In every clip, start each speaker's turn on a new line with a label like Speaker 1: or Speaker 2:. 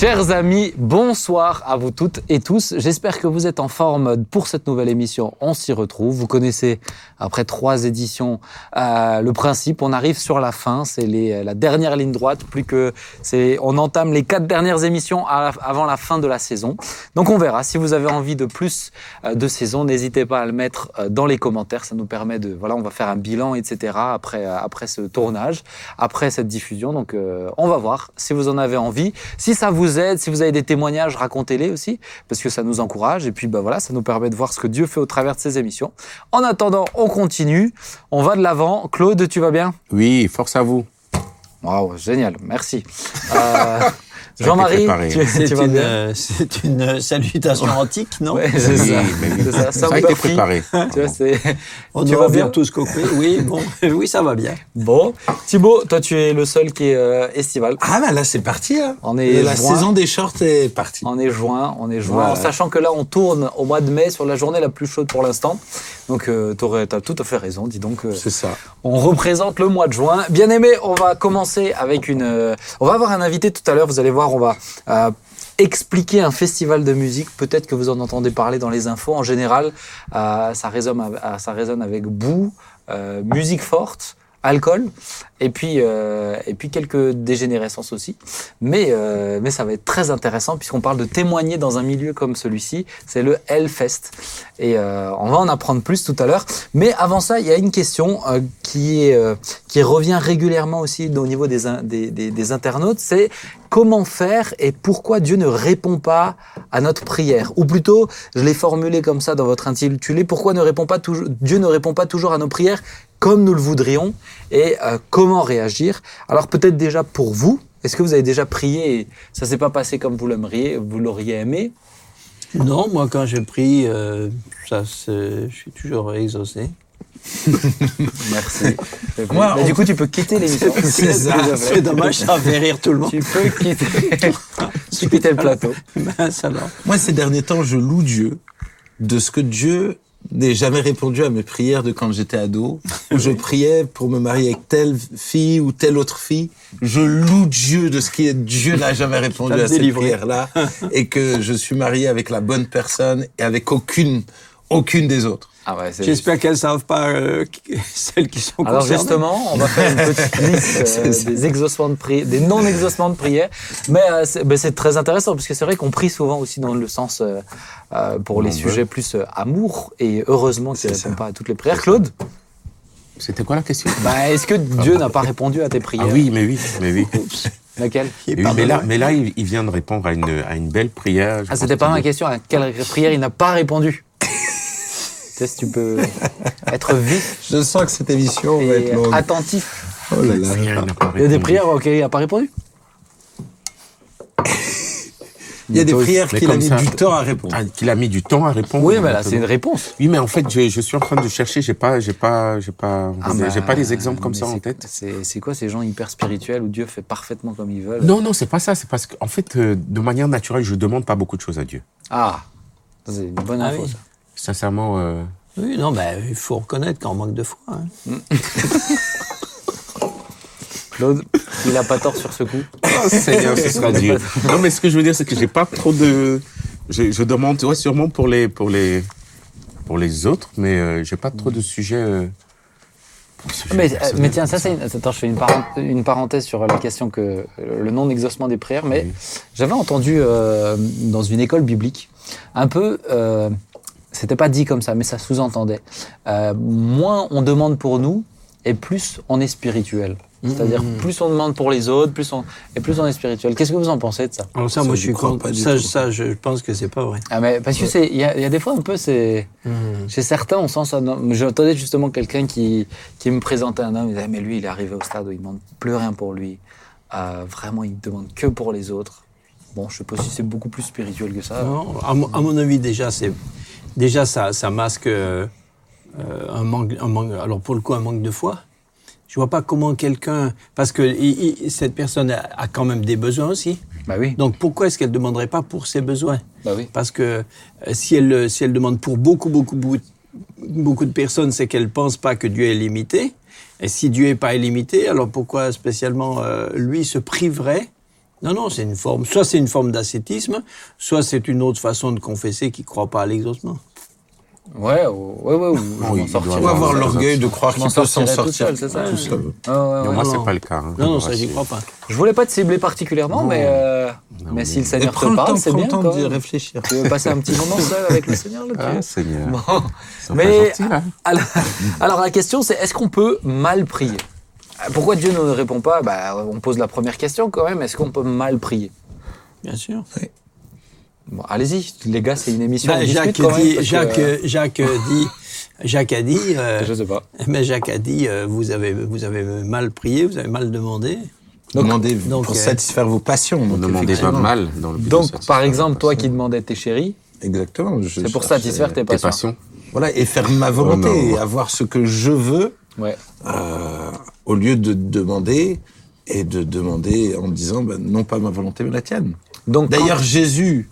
Speaker 1: Chers amis, bonsoir à vous toutes et tous. J'espère que vous êtes en forme pour cette nouvelle émission. On s'y retrouve. Vous connaissez, après trois éditions, euh, le principe. On arrive sur la fin. C'est la dernière ligne droite. Plus que c'est, on entame les quatre dernières émissions avant la fin de la saison. Donc on verra. Si vous avez envie de plus euh, de saison, n'hésitez pas à le mettre euh, dans les commentaires. Ça nous permet de, voilà, on va faire un bilan, etc. Après, après ce tournage, après cette diffusion. Donc on va voir si vous en avez envie. Si ça vous vous aide, si vous avez des témoignages, racontez-les aussi, parce que ça nous encourage et puis bah voilà, ça nous permet de voir ce que Dieu fait au travers de ces émissions. En attendant, on continue, on va de l'avant. Claude, tu vas bien?
Speaker 2: Oui, force à vous.
Speaker 1: Waouh, génial, merci. Euh, Jean-Marie,
Speaker 3: c'est une, euh, une, salutation antique, non
Speaker 2: ouais, C'est ça. Mais ça. ça, a été préparé. tu vois,
Speaker 3: On tu vas bien tous copier Oui, bon, oui, ça va bien.
Speaker 1: Bon, Thibaut, toi, tu es le seul qui est euh, estival.
Speaker 4: Ah ben là, c'est parti. Hein. On est la saison des shorts est partie.
Speaker 1: On est juin, on est juin, en sachant que là, on tourne au mois de mai sur la journée la plus chaude pour l'instant. Donc, euh, tu as tout à fait raison. Dis donc.
Speaker 4: Euh, c'est ça.
Speaker 1: On représente le mois de juin. Bien aimé, on va commencer avec une. on va avoir un invité tout à l'heure. Vous allez voir on va euh, expliquer un festival de musique. Peut-être que vous en entendez parler dans les infos. En général, euh, ça, résonne, avec boue, euh, musique forte alcool et puis euh, et puis quelques dégénérescences aussi. Mais euh, mais ça va être très intéressant puisqu'on parle de témoigner dans un milieu comme celui-ci. C'est le Hellfest. Et euh, on va en apprendre plus tout à l'heure. Mais avant ça il y a une question euh, qui est euh, qui revient régulièrement aussi au niveau des des, des, des internautes. C'est comment faire et pourquoi Dieu ne répond pas à notre prière? Ou plutôt je l'ai formulé comme ça dans votre intitulé pourquoi ne répond pas toujours Dieu ne répond pas toujours à nos prières comme nous le voudrions et euh, comment réagir. Alors peut-être déjà pour vous, est-ce que vous avez déjà prié et ça s'est pas passé comme vous l'aimeriez, vous l'auriez aimé?
Speaker 3: Non, moi quand je prie, euh, ça, je suis toujours exaucé.
Speaker 1: Merci. Moi, du coup, tu peux quitter l'émission.
Speaker 3: C'est ça. C'est dommage, ça fait rire tout le monde.
Speaker 1: Tu peux quitter, tu quitter le plateau.
Speaker 3: Ben, ça va.
Speaker 4: Moi, ces derniers temps, je loue Dieu de ce que Dieu n'ai jamais répondu à mes prières de quand j'étais ado, où je priais pour me marier avec telle fille ou telle autre fille. Je loue Dieu de ce qui est Dieu n'a jamais répondu à ces prières-là et que je suis marié avec la bonne personne et avec aucune, aucune des autres.
Speaker 3: Ah ouais, J'espère qu'elles ne savent pas euh, celles qui sont
Speaker 1: Alors justement, on va faire une petite liste euh, des exaucements de prière, des non-exaucements de prière. Mais euh, ben, c'est très intéressant parce que c'est vrai qu'on prie souvent aussi dans le sens pour les sujets plus amour et heureusement qu'il ne répond pas à toutes les prières. Claude?
Speaker 2: C'était quoi la question?
Speaker 1: Bah, Est-ce que Dieu n'a pas répondu à tes prières?
Speaker 2: Ah Oui, mais oui, mais oui.
Speaker 1: Laquelle?
Speaker 2: Mais, là, mais là, il, vient de répondre à une, à une belle prière.
Speaker 1: Ah, c'était pas ma question. À quelle prière il n'a pas répondu? Si tu peux être vif.
Speaker 4: Je sens que cette émission va être longue.
Speaker 1: Attentif.
Speaker 4: Oh là là.
Speaker 1: Il y a des prières auxquelles il n'a pas répondu.
Speaker 4: Il y a des prières qu'il a mis du temps à répondre. Ah,
Speaker 2: qu'il a mis du temps à répondre.
Speaker 1: Oui, mais là, c'est une réponse.
Speaker 2: Oui, mais en fait, je, je suis en train de chercher. J'ai pas, j'ai pas, j'ai pas, ah j'ai pas des exemples comme ça en tête.
Speaker 1: C'est quoi ces gens hyper spirituels où Dieu fait parfaitement comme il veut
Speaker 2: Non, non, c'est pas ça. C'est parce qu'en fait, euh, de manière naturelle, je demande pas beaucoup de choses à Dieu.
Speaker 1: Ah, c'est une bonne ah info. ça.
Speaker 2: Sincèrement. Euh,
Speaker 3: oui, non, ben, il faut reconnaître qu'on manque de foi. Hein.
Speaker 1: Claude, il n'a pas tort sur ce coup.
Speaker 2: Oh, Seigneur, ce sera Dieu. Non, mais ce que je veux dire, c'est que j'ai pas trop de. Je, je demande, ouais, sûrement pour les, pour les, pour les autres, mais euh, j'ai pas trop de sujets. Euh,
Speaker 1: mais, euh, mais, tiens, ça c'est. Une... Attends, je fais une, une, parenthèse sur la question que le non-exaucement des prières, mais j'avais entendu euh, dans une école biblique un peu euh, c'était pas dit comme ça, mais ça sous-entendait. Euh, moins on demande pour nous, et plus on est spirituel. C'est-à-dire mmh. plus on demande pour les autres, plus on et plus on est spirituel. Qu'est-ce que vous en pensez de ça
Speaker 3: Alors ça, moi je suis contre. Ça, ça, je pense que c'est pas vrai.
Speaker 1: Ah mais parce que c'est il y, a des fois un peu c'est mmh. chez certains on sent ça. J'entendais justement quelqu'un qui qui me présentait un homme, il disait mais lui il est arrivé au stade où il demande plus rien pour lui. Euh, vraiment il demande que pour les autres. Bon, je sais pas si c'est beaucoup plus spirituel que ça.
Speaker 3: Non, à, à mon avis déjà c'est déjà, ça, ça masque euh, un, manque, un, manque, alors pour le coup, un manque de foi. Je vois pas comment quelqu'un, parce que cette personne a, quand même des besoins aussi.
Speaker 1: Bah oui.
Speaker 3: Donc pourquoi est-ce qu'elle demanderait pas pour ses besoins?
Speaker 1: Bah oui.
Speaker 3: Parce que euh, si elle, si elle demande pour beaucoup, beaucoup, beaucoup de personnes, c'est qu'elle pense pas que Dieu est limité. Et si Dieu est pas illimité, alors pourquoi spécialement euh, lui se priverait Non, non, c'est une forme. Soit c'est une forme d'ascétisme, soit c'est une autre façon de confesser qui ne croit pas à l'exaucement.
Speaker 1: Ouais, ou- ouais, ouais, ou je
Speaker 2: il
Speaker 1: m'en
Speaker 2: doit
Speaker 1: sortirai.
Speaker 4: Il faut avoir
Speaker 2: Ouais,
Speaker 4: l'orgueil de croire qu'il peut s'en
Speaker 1: sortirai tout
Speaker 4: sortir.
Speaker 1: seul, c'est ça
Speaker 4: Tout seul.
Speaker 1: Ah, ouais,
Speaker 2: Mais
Speaker 1: ouais.
Speaker 2: moi,
Speaker 3: non.
Speaker 2: c'est pas le cas. hein,
Speaker 3: Non, non, ça, j'y crois pas.
Speaker 1: Je voulais pas te cibler particulièrement, mais, euh, mais
Speaker 2: mais-
Speaker 1: si le Seigneur
Speaker 4: prends
Speaker 1: te
Speaker 4: le
Speaker 1: parle,
Speaker 4: temps,
Speaker 1: c'est
Speaker 4: prends
Speaker 1: bien.
Speaker 4: le temps
Speaker 1: même.
Speaker 4: réfléchir.
Speaker 1: Tu veux passer un petit moment seul avec le Seigneur là
Speaker 2: Ah, Seigneur.
Speaker 1: Bon. Mais alors, alors, la question c'est est-ce qu'on peut mal prier? Pourquoi Dieu ne répond pas? Bah, On pose la première question quand même. Est-ce qu'on peut mal prier?
Speaker 3: Bien sûr.
Speaker 1: bon, Allez-y, les gars, c'est une émission.
Speaker 3: Bah, Jacques,
Speaker 1: quand même,
Speaker 3: dit,
Speaker 1: que,
Speaker 3: Jacques,
Speaker 1: euh,
Speaker 3: Jacques dit, Jacques a dit, euh,
Speaker 1: je sais pas.
Speaker 3: mais Jacques a dit, euh, vous avez, vous avez mal prié, vous avez mal demandé.
Speaker 4: Demandez
Speaker 3: donc,
Speaker 4: pour
Speaker 3: euh,
Speaker 4: satisfaire vos passions.
Speaker 2: On
Speaker 4: donc
Speaker 2: demandait pas mal dans le but
Speaker 1: Donc, par exemple, toi qui demandais tes chéris,
Speaker 4: Exactement.
Speaker 1: c'est pour satisfaire tes
Speaker 2: Tes
Speaker 1: passions.
Speaker 2: passions.
Speaker 4: Voilà, et faire ma volonté,
Speaker 2: Oh non.
Speaker 4: et avoir ce que je veux,
Speaker 1: Ouais.
Speaker 4: euh, au lieu de demander, et de demander en disant, ben, non pas ma volonté, mais la tienne.
Speaker 1: Donc, quand-
Speaker 4: D'ailleurs, Jésus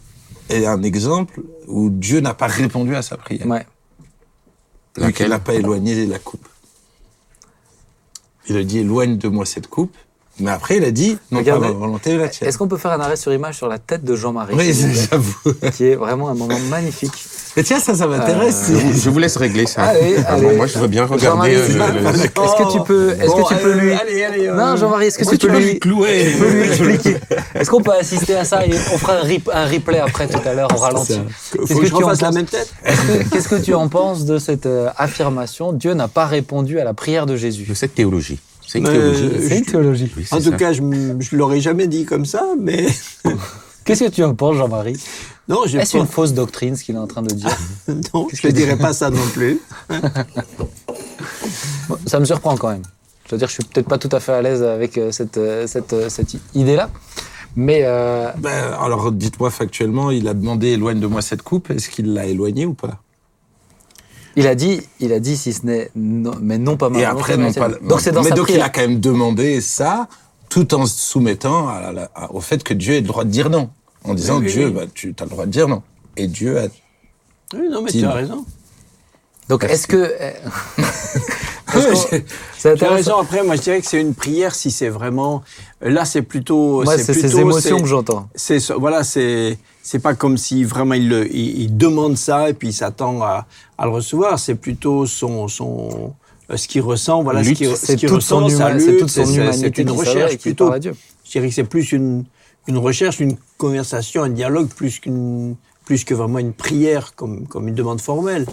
Speaker 4: est un exemple où Dieu n'a pas répondu à sa prière,
Speaker 1: ouais.
Speaker 4: vu qu'il n'a pas éloigné la coupe. Il a dit, éloigne de moi cette coupe, mais après, il a dit, non
Speaker 1: Regardez.
Speaker 4: pas ma volonté, la tienne.
Speaker 1: Est-ce qu'on peut faire un arrêt sur image sur la tête de Jean-Marie
Speaker 4: Oui, j'avoue.
Speaker 1: qui est vraiment un moment magnifique.
Speaker 4: Mais tiens, ça, ça m'intéresse.
Speaker 1: Euh,
Speaker 2: Je vous laisse régler ça.
Speaker 1: Allez,
Speaker 2: Ah
Speaker 1: allez.
Speaker 2: bon, moi, je veux bien regarder. euh, le-
Speaker 1: Est-ce que tu peux, est-ce
Speaker 3: Bon,
Speaker 1: que tu peux
Speaker 3: euh,
Speaker 1: lui,
Speaker 3: allez, allez,
Speaker 1: non, Jean-Marie, est-ce que tu
Speaker 3: tu
Speaker 1: peux
Speaker 3: peux
Speaker 1: lui,
Speaker 3: clouer.
Speaker 1: tu peux lui expliquer Est-ce qu'on peut assister à ça et on fera un, rip- un replay après tout à l'heure au ralenti
Speaker 3: Faut
Speaker 1: Qu'est-ce
Speaker 3: que,
Speaker 1: que
Speaker 3: je
Speaker 1: tu en
Speaker 3: refasse la même tête.
Speaker 1: Est-ce que- Qu'est-ce que tu en penses de cette euh, affirmation? Dieu n'a pas répondu à la prière de Jésus.
Speaker 2: de cette théologie. C'est une théologie.
Speaker 1: C'est une théologie.
Speaker 2: Oui, c'est
Speaker 3: En tout
Speaker 2: ça.
Speaker 3: cas, je ne l'aurais jamais dit comme ça, mais
Speaker 1: Qu'est-ce que tu en penses, Jean-Marie?
Speaker 3: Non, je
Speaker 1: Est-ce une fausse doctrine ce qu'il est en train de dire?
Speaker 3: Non, je ne dirais pas ça non plus.
Speaker 1: Bon, Ça me surprend quand même. Je veux dire, je suis peut-être pas tout à fait à l'aise avec euh, cette, euh, cette, euh, cette idée-là. Mais euh,
Speaker 4: Ben, alors, dites-moi factuellement, il a demandé éloigne de moi cette coupe. Est-ce qu'il l'a éloignée ou pas?
Speaker 1: Il a dit, il a dit si ce n'est non, mais non pas ma
Speaker 4: Et après, non pas.
Speaker 1: Donc c'est dans
Speaker 4: mais
Speaker 1: sa
Speaker 4: donc il a quand même demandé ça, tout en se soumettant à la- à- au fait que Dieu ait le droit de dire non, en disant
Speaker 3: Oui, oui,
Speaker 4: Dieu,
Speaker 3: oui.
Speaker 4: bah, tu as le droit de dire non. Et Dieu a.
Speaker 3: Oui, non, mais tu as raison.
Speaker 1: Donc est-ce que euh,
Speaker 3: Tu as raison. Après, moi, je dirais que c'est une prière si c'est vraiment. Là, c'est plutôt.
Speaker 1: Moi, c'est ces émotions que j'entends.
Speaker 3: C'est voilà, c'est c'est pas comme si vraiment il, le- il, il demande ça et puis il s'attend à, à le recevoir. C'est plutôt son son euh, ce qu'il ressent, voilà
Speaker 2: Lutte,
Speaker 3: ce
Speaker 1: C'est
Speaker 3: qu'il ressent, sa lutte, c'est- une recherche plutôt. Je dirais que c'est plus une une recherche, une conversation, un dialogue plus qu'une plus que vraiment une prière comme comme une demande formelle.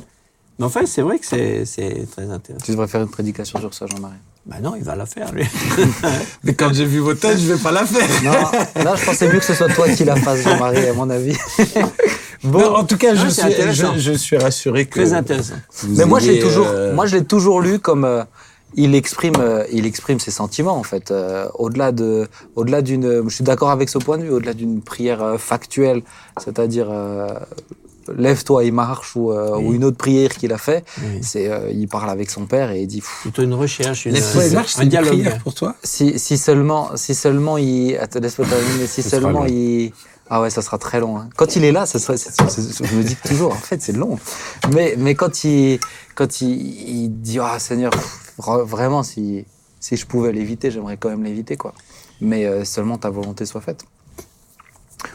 Speaker 3: Mais enfin, c'est vrai que c'est très intéressant.
Speaker 1: Tu devrais faire une prédication sur ça, Jean-Marie.
Speaker 3: Ben non, il va la faire lui.
Speaker 4: Mais quand j'ai vu vos têtes, je vais pas la faire.
Speaker 1: Non, là, je pensais mieux que ce soit toi qui la fasses, Jean-Marie, à mon avis.
Speaker 4: Bon, en tout cas, je, suis, je, je suis rassuré que.
Speaker 3: Très intéressant.
Speaker 1: Mais moi, je l'ai toujours,
Speaker 4: euh,
Speaker 1: moi, je l'ai toujours lu comme euh, il exprime, euh, il exprime ses sentiments en fait. euh, au-delà de, au-delà d'une, je suis d'accord avec ce point de vue, au-delà d'une prière euh, factuelle, c'est-à-dire euh, lève-toi et marche ou, euh, ou une autre prière qu'il a fait,
Speaker 3: Oui.
Speaker 1: c'est, euh, il parle avec son père et il dit.
Speaker 3: Plutôt une recherche, une,
Speaker 4: Laisse-toi et marche,
Speaker 3: un
Speaker 4: c'est
Speaker 3: dialogue.
Speaker 4: prière pour toi
Speaker 1: si, si seulement, si seulement il, attends, laisse-moi terminer, si
Speaker 2: sera
Speaker 1: seulement il, ah ouais, ça sera très long. hein. Quand il est là, ça serait, c'est- c'est- je me dis toujours, en fait, c'est long. Mais, mais quand il, quand il, il dit, ah Seigneur, pff, vra- vraiment, si, si je pouvais l'éviter, j'aimerais quand même l'éviter, quoi. Mais euh, seulement ta volonté soit faite.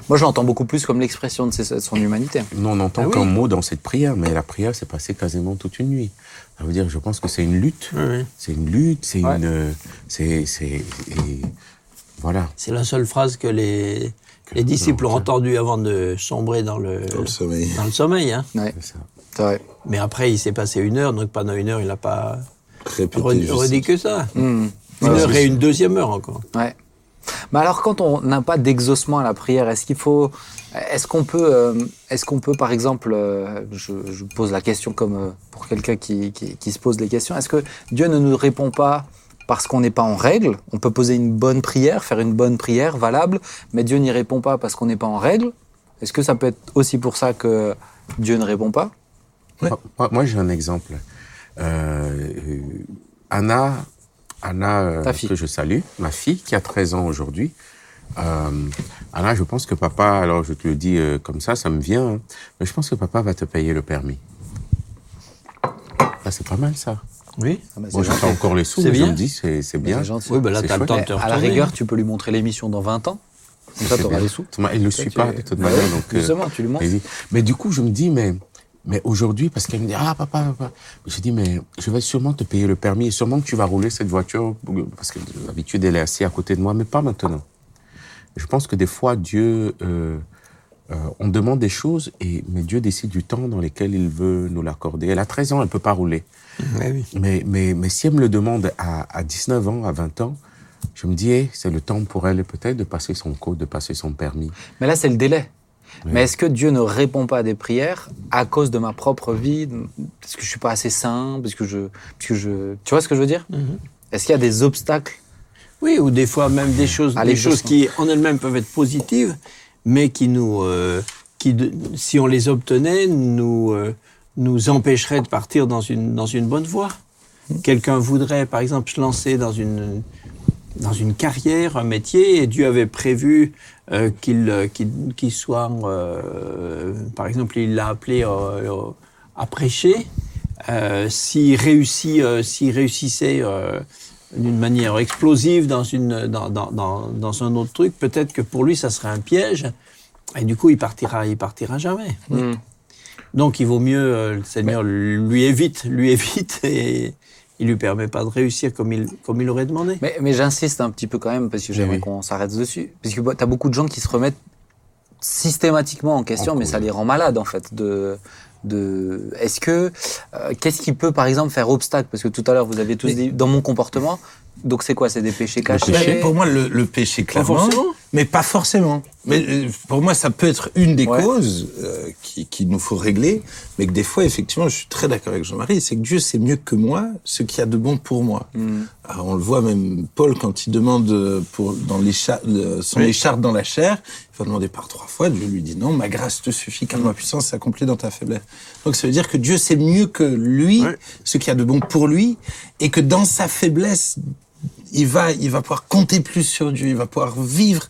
Speaker 1: Moi, je l'entends beaucoup plus comme l'expression de, son humanité.
Speaker 2: Nous, on entend
Speaker 3: Ah oui.
Speaker 2: qu'un mot dans cette prière, mais la prière s'est passée quasiment toute une nuit. Ça veut dire, je pense que c'est une lutte.
Speaker 3: Oui, oui.
Speaker 2: C'est une lutte, c'est
Speaker 1: Ouais.
Speaker 2: une. C'est. Voilà.
Speaker 3: C'est la seule phrase que les, les disciples ont entendue avant de sombrer dans le,
Speaker 4: Dans le sommeil.
Speaker 3: dans le sommeil. Hein.
Speaker 1: Ouais,
Speaker 2: C'est ça.
Speaker 1: c'est vrai.
Speaker 3: Mais après, il s'est passé une heure, donc pendant une heure, il n'a pas
Speaker 4: Répétez
Speaker 3: redit, que ça.
Speaker 1: Hmm.
Speaker 3: Une
Speaker 1: Ouais,
Speaker 3: heure et une deuxième heure encore.
Speaker 1: Ouais. Mais alors, quand on n'a pas d'exaucement à la prière, est-ce qu'il faut, est-ce qu'on peut, euh, est-ce qu'on peut, par exemple, euh, je, pose la question comme euh, pour quelqu'un qui, qui, se pose les questions, est-ce que Dieu ne nous répond pas parce qu'on n'est pas en règle? On peut poser une bonne prière, faire une bonne prière valable, mais Dieu n'y répond pas parce qu'on n'est pas en règle. Est-ce que ça peut être aussi pour ça que Dieu ne répond pas?
Speaker 2: Moi, j'ai un exemple. Euh, Anna, Anna euh,
Speaker 1: Ta fille.
Speaker 2: que je salue, ma fille qui a 13 ans aujourd'hui. Euh, Anna, je pense que papa, alors je te le dis euh, comme ça, ça me vient, hein, mais je pense que papa va te payer le permis. Ah, c'est pas mal ça.
Speaker 3: Oui.
Speaker 1: Ah bah,
Speaker 2: Moi, pas encore les sous,
Speaker 3: C'est
Speaker 2: mais je
Speaker 3: bien.
Speaker 2: me dis, c'est c'est bien.
Speaker 1: C'est gentil.
Speaker 3: Oui, ben là,
Speaker 2: C'est
Speaker 3: tu as le temps de te
Speaker 1: À la rigueur, tu peux lui montrer l'émission dans 20 ans. Comme ça, t'auras
Speaker 2: bien.
Speaker 1: les sous.
Speaker 2: Thomas, il le
Speaker 1: Ça,
Speaker 2: suit pas de toute
Speaker 1: Bah
Speaker 2: manière. donc, euh,
Speaker 1: Justement, tu lui montres.
Speaker 2: Mais du coup, je me dis, mais, mais aujourd'hui, parce qu'elle me dit, ah, papa, papa. Je dis, mais je vais sûrement te payer le permis et sûrement que tu vas rouler cette voiture, parce que d'habitude, elle est assise à côté de moi, mais pas maintenant. Je pense que des fois, Dieu, euh, euh, on demande des choses, et, mais Dieu décide du temps dans lequel il veut nous l'accorder. Elle a 13 ans, elle peut pas rouler.
Speaker 3: Oui.
Speaker 2: Mais, mais, mais si elle me le demande à, à 19 ans, à 20 ans, je me dis, eh, c'est le temps pour elle peut-être de passer son code, de passer son permis.
Speaker 1: Mais là, c'est le délai.
Speaker 2: Oui.
Speaker 1: Mais est-ce que Dieu ne répond pas à des prières à cause de ma propre vie, parce que je suis pas assez saint, parce que je, parce que je, tu vois ce que je veux dire?
Speaker 3: Mhm.
Speaker 1: Est-ce qu'il y a des obstacles?
Speaker 3: Oui, ou des fois même des choses, des choses qui en elles-mêmes peuvent être positives, mais qui nous, euh, qui si on les obtenait, nous euh, nous empêcheraient de partir dans une dans une bonne voie. Quelqu'un voudrait, par exemple, se lancer dans une dans une carrière, un métier, et Dieu avait prévu euh, qu'il euh, qu'il soit, euh, par exemple, il l'a appelé euh, à prêcher. S'il réussit, s'il réussissait d'une manière explosive dans une dans, dans, dans, dans un autre truc, peut-être que pour lui ça serait un piège, et du coup il partira, il partira jamais.
Speaker 1: Hmm.
Speaker 3: Donc il vaut mieux le Seigneur lui évite, lui évite et il lui permet pas de réussir comme il comme il aurait demandé.
Speaker 1: Mais, mais j'insiste un petit peu quand même parce que j'aimerais
Speaker 2: oui.
Speaker 1: qu'on s'arrête dessus. Parce que tu as beaucoup de gens qui se remettent systématiquement en question,
Speaker 2: En
Speaker 1: mais ça les rend malades en fait. De, de, Est-ce que. euh, Qu'est-ce qui peut par exemple faire obstacle? Parce que tout à l'heure vous avez tous
Speaker 3: Mais-
Speaker 1: dit dans mon comportement. Donc c'est quoi? C'est des péchés cachés?
Speaker 4: pour moi, le, le péché,
Speaker 3: Pas
Speaker 4: clairement. Mais pas forcément. Mais euh, pour moi, ça peut être une des
Speaker 1: Ouais.
Speaker 4: causes euh, qui- qu'il nous faut régler, mais que des fois, effectivement, je suis très d'accord avec Jean-Marie, c'est que Dieu sait mieux que moi ce qu'il y a de bon pour moi.
Speaker 1: Hmm.
Speaker 4: Alors, on le voit même Paul quand il demande euh, pour dans l'écharpe, le- son
Speaker 3: Oui.
Speaker 4: écharpe dans la chair, il va demander par trois fois. Dieu lui dit non, ma grâce te suffit, car ma puissance s'accomplit dans ta faiblesse. Donc ça veut dire que Dieu sait mieux que lui ce qu'il y a de bon pour lui, et que dans sa faiblesse, il va, il va pouvoir compter plus sur Dieu, il va pouvoir vivre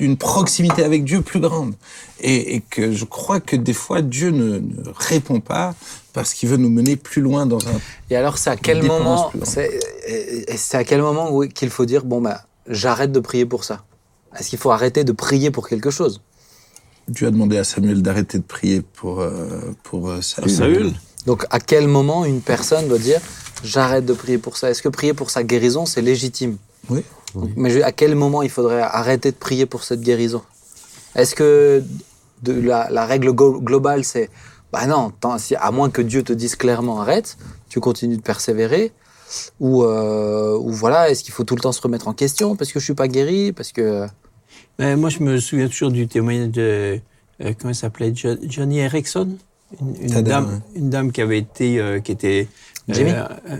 Speaker 4: une proximité avec Dieu plus grande. Et, et que je crois que des fois, Dieu ne, ne répond pas parce qu'il veut nous mener plus loin dans un...
Speaker 1: Et alors, c'est à quel moment,
Speaker 4: grande.
Speaker 1: c'est à quel moment qu'il faut dire bon bah j'arrête de prier pour ça? Est-ce qu'il faut arrêter de prier pour quelque chose?
Speaker 4: Dieu a demandé à Samuel d'arrêter de prier pour, euh, pour euh, Saül.
Speaker 3: Saül.
Speaker 1: Donc, à quel moment une personne doit dire j'arrête de prier pour ça Est-ce que prier pour sa guérison c'est légitime
Speaker 4: Oui.
Speaker 1: Donc, Mais je- à quel moment il faudrait arrêter de prier pour cette guérison? Est-ce que de la, la règle globale c'est bah non, tant- si- à moins que Dieu te dise clairement arrête, tu continues de persévérer ou, euh, ou voilà, est-ce qu'il faut tout le temps se remettre en question parce que je suis pas guéri, parce que
Speaker 3: Mais moi, je me souviens toujours du témoignage de. euh, comment elle s'appelait Jo- Johnny Erickson? Une,
Speaker 4: dame,
Speaker 3: dame,
Speaker 4: ouais.
Speaker 3: une dame qui avait été. euh, qui était. Euh,
Speaker 1: Jimmy
Speaker 3: euh,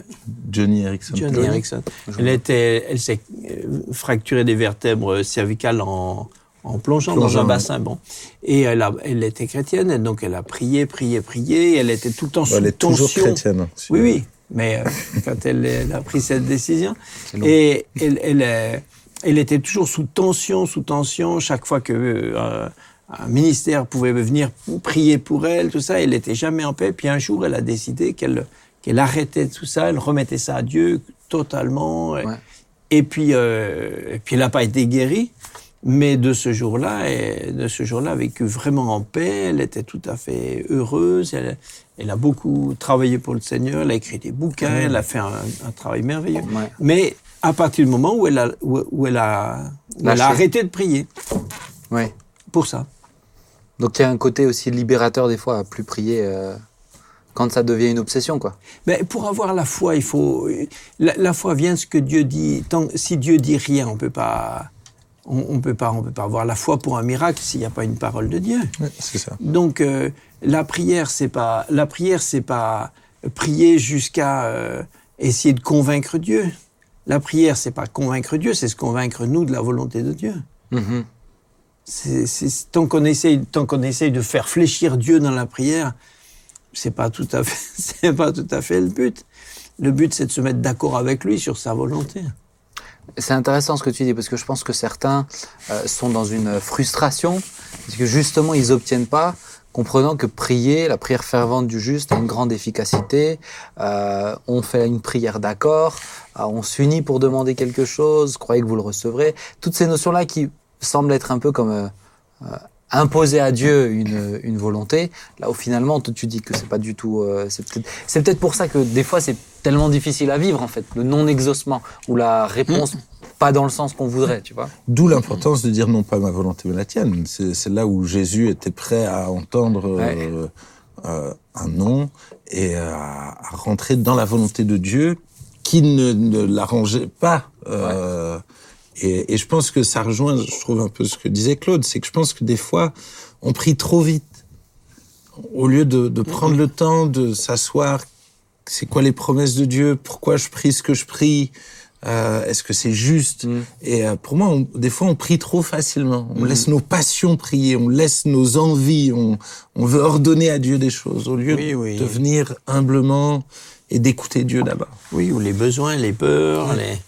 Speaker 4: Johnny Erickson.
Speaker 3: Johnny Erickson. Elle, était, elle s'est euh, fracturé des vertèbres cervicales en, en plongeant, dans un bassin. Bon. Et elle, a, elle était chrétienne, et donc elle a prié, prié, prié. Elle était tout le temps sous
Speaker 4: Elle est toujours chrétienne. hein,
Speaker 3: Oui, oui. Mais euh, quand elle, elle a pris cette décision, et elle, elle, elle était toujours sous tension, sous tension, chaque fois que euh, un ministère pouvait venir prier pour elle, tout ça, elle n'était jamais en paix. Puis un jour, elle a décidé qu'elle qu'elle arrêtait tout ça, elle remettait ça à Dieu totalement. Et-
Speaker 1: Ouais.
Speaker 3: Et puis, euh, et puis elle n'a pas été guérie. Mais de ce jour-là, elle- de ce jour-là, a vécu vraiment en paix. Elle était tout à fait heureuse. Elle, elle a beaucoup travaillé pour le Seigneur. Elle a écrit des bouquins. Elle a fait un, un travail merveilleux.
Speaker 1: Ouais.
Speaker 3: Mais à partir du moment où elle a, où, où elle a, où elle a arrêté de prier
Speaker 1: ouais.
Speaker 3: pour ça.
Speaker 1: Donc il y a un côté aussi libérateur des fois à plus prier euh, quand ça devient une obsession quoi.
Speaker 3: Mais pour avoir la foi, il faut la, la foi vient de ce que Dieu dit. Tant, si Dieu dit rien, on peut pas, on, on peut pas, on peut pas avoir la foi pour un miracle s'il n'y a pas une parole de Dieu.
Speaker 4: C'est ça.
Speaker 3: Donc euh, la prière, c'est pas la prière, c'est pas prier jusqu'à euh, essayer de convaincre Dieu. La prière, c'est pas convaincre Dieu, c'est se convaincre nous de la volonté de Dieu.
Speaker 1: Mhm.
Speaker 3: C'est, c'est- tant qu'on essaye, tant qu'on essaye de faire fléchir Dieu dans la prière, c'est pas tout à fait, c'est pas tout à fait le but. Le but, c'est de se mettre d'accord avec lui sur sa volonté.
Speaker 1: C'est intéressant ce que tu dis parce que je pense que certains euh, sont dans une frustration parce que justement ils obtiennent pas, comprenant que prier, la prière fervente du juste a une grande efficacité. Euh, on fait une prière d'accord, euh, on s'unit pour demander quelque chose, croyez que vous le recevrez. Toutes ces notions là qui semble être un peu comme imposer à Dieu une, une volonté, là où finalement tu dis que c'est pas du tout. euh, c'est peut-être c'est peut-être pour ça que des fois c'est tellement difficile à vivre en fait, le non-exaucement ou la réponse pas dans le sens qu'on voudrait, tu vois.
Speaker 4: D'où l'importance de dire non pas ma volonté mais la tienne. C'est c'est là où Jésus était prêt à entendre euh, euh, un non et à, à rentrer dans la volonté de Dieu qui ne, ne l'arrangeait pas. Euh, et, et je pense que ça rejoint, je trouve un peu ce que disait Claude, c'est que je pense que des fois on prie trop vite au lieu de, de prendre le temps de s'asseoir. C'est quoi les promesses de Dieu Pourquoi je prie ce que je prie Euh, Est-ce que c'est juste
Speaker 1: Mm.
Speaker 4: Et euh, pour moi, on- des fois, on prie trop facilement. On laisse nos passions prier, on laisse nos envies, on, on veut ordonner à Dieu des choses au lieu
Speaker 3: Oui, oui.
Speaker 4: de venir humblement et d'écouter Dieu d'abord.
Speaker 3: Oui, ou les besoins, les peurs, les...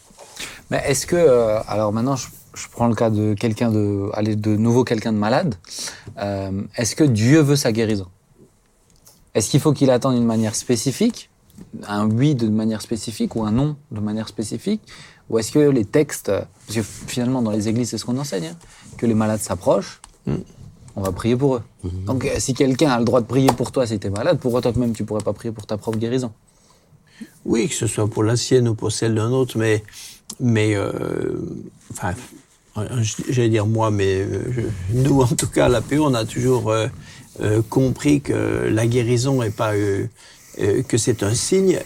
Speaker 1: Mais est-ce que, euh, alors maintenant, je, je prends le cas de quelqu'un de, allez, de nouveau quelqu'un de malade. Euh, est-ce que Dieu veut sa guérison? Est-ce qu'il faut qu'il attende une manière spécifique, un oui de manière spécifique ou un non de manière spécifique? Ou est-ce que les textes, parce que finalement dans les églises c'est ce qu'on enseigne, hein, que les malades s'approchent, on va prier pour eux. Donc euh, si quelqu'un a le droit de prier pour toi si tu es malade, pourquoi toi-même tu pourrais pas prier pour ta propre guérison
Speaker 3: Oui, que ce soit pour la sienne ou pour celle d'un autre, mais, mais euh, enfin, j'allais dire moi, mais euh, je- nous, en tout cas, à la PE, on a toujours euh, compris que la guérison est pas, que c'est un signe,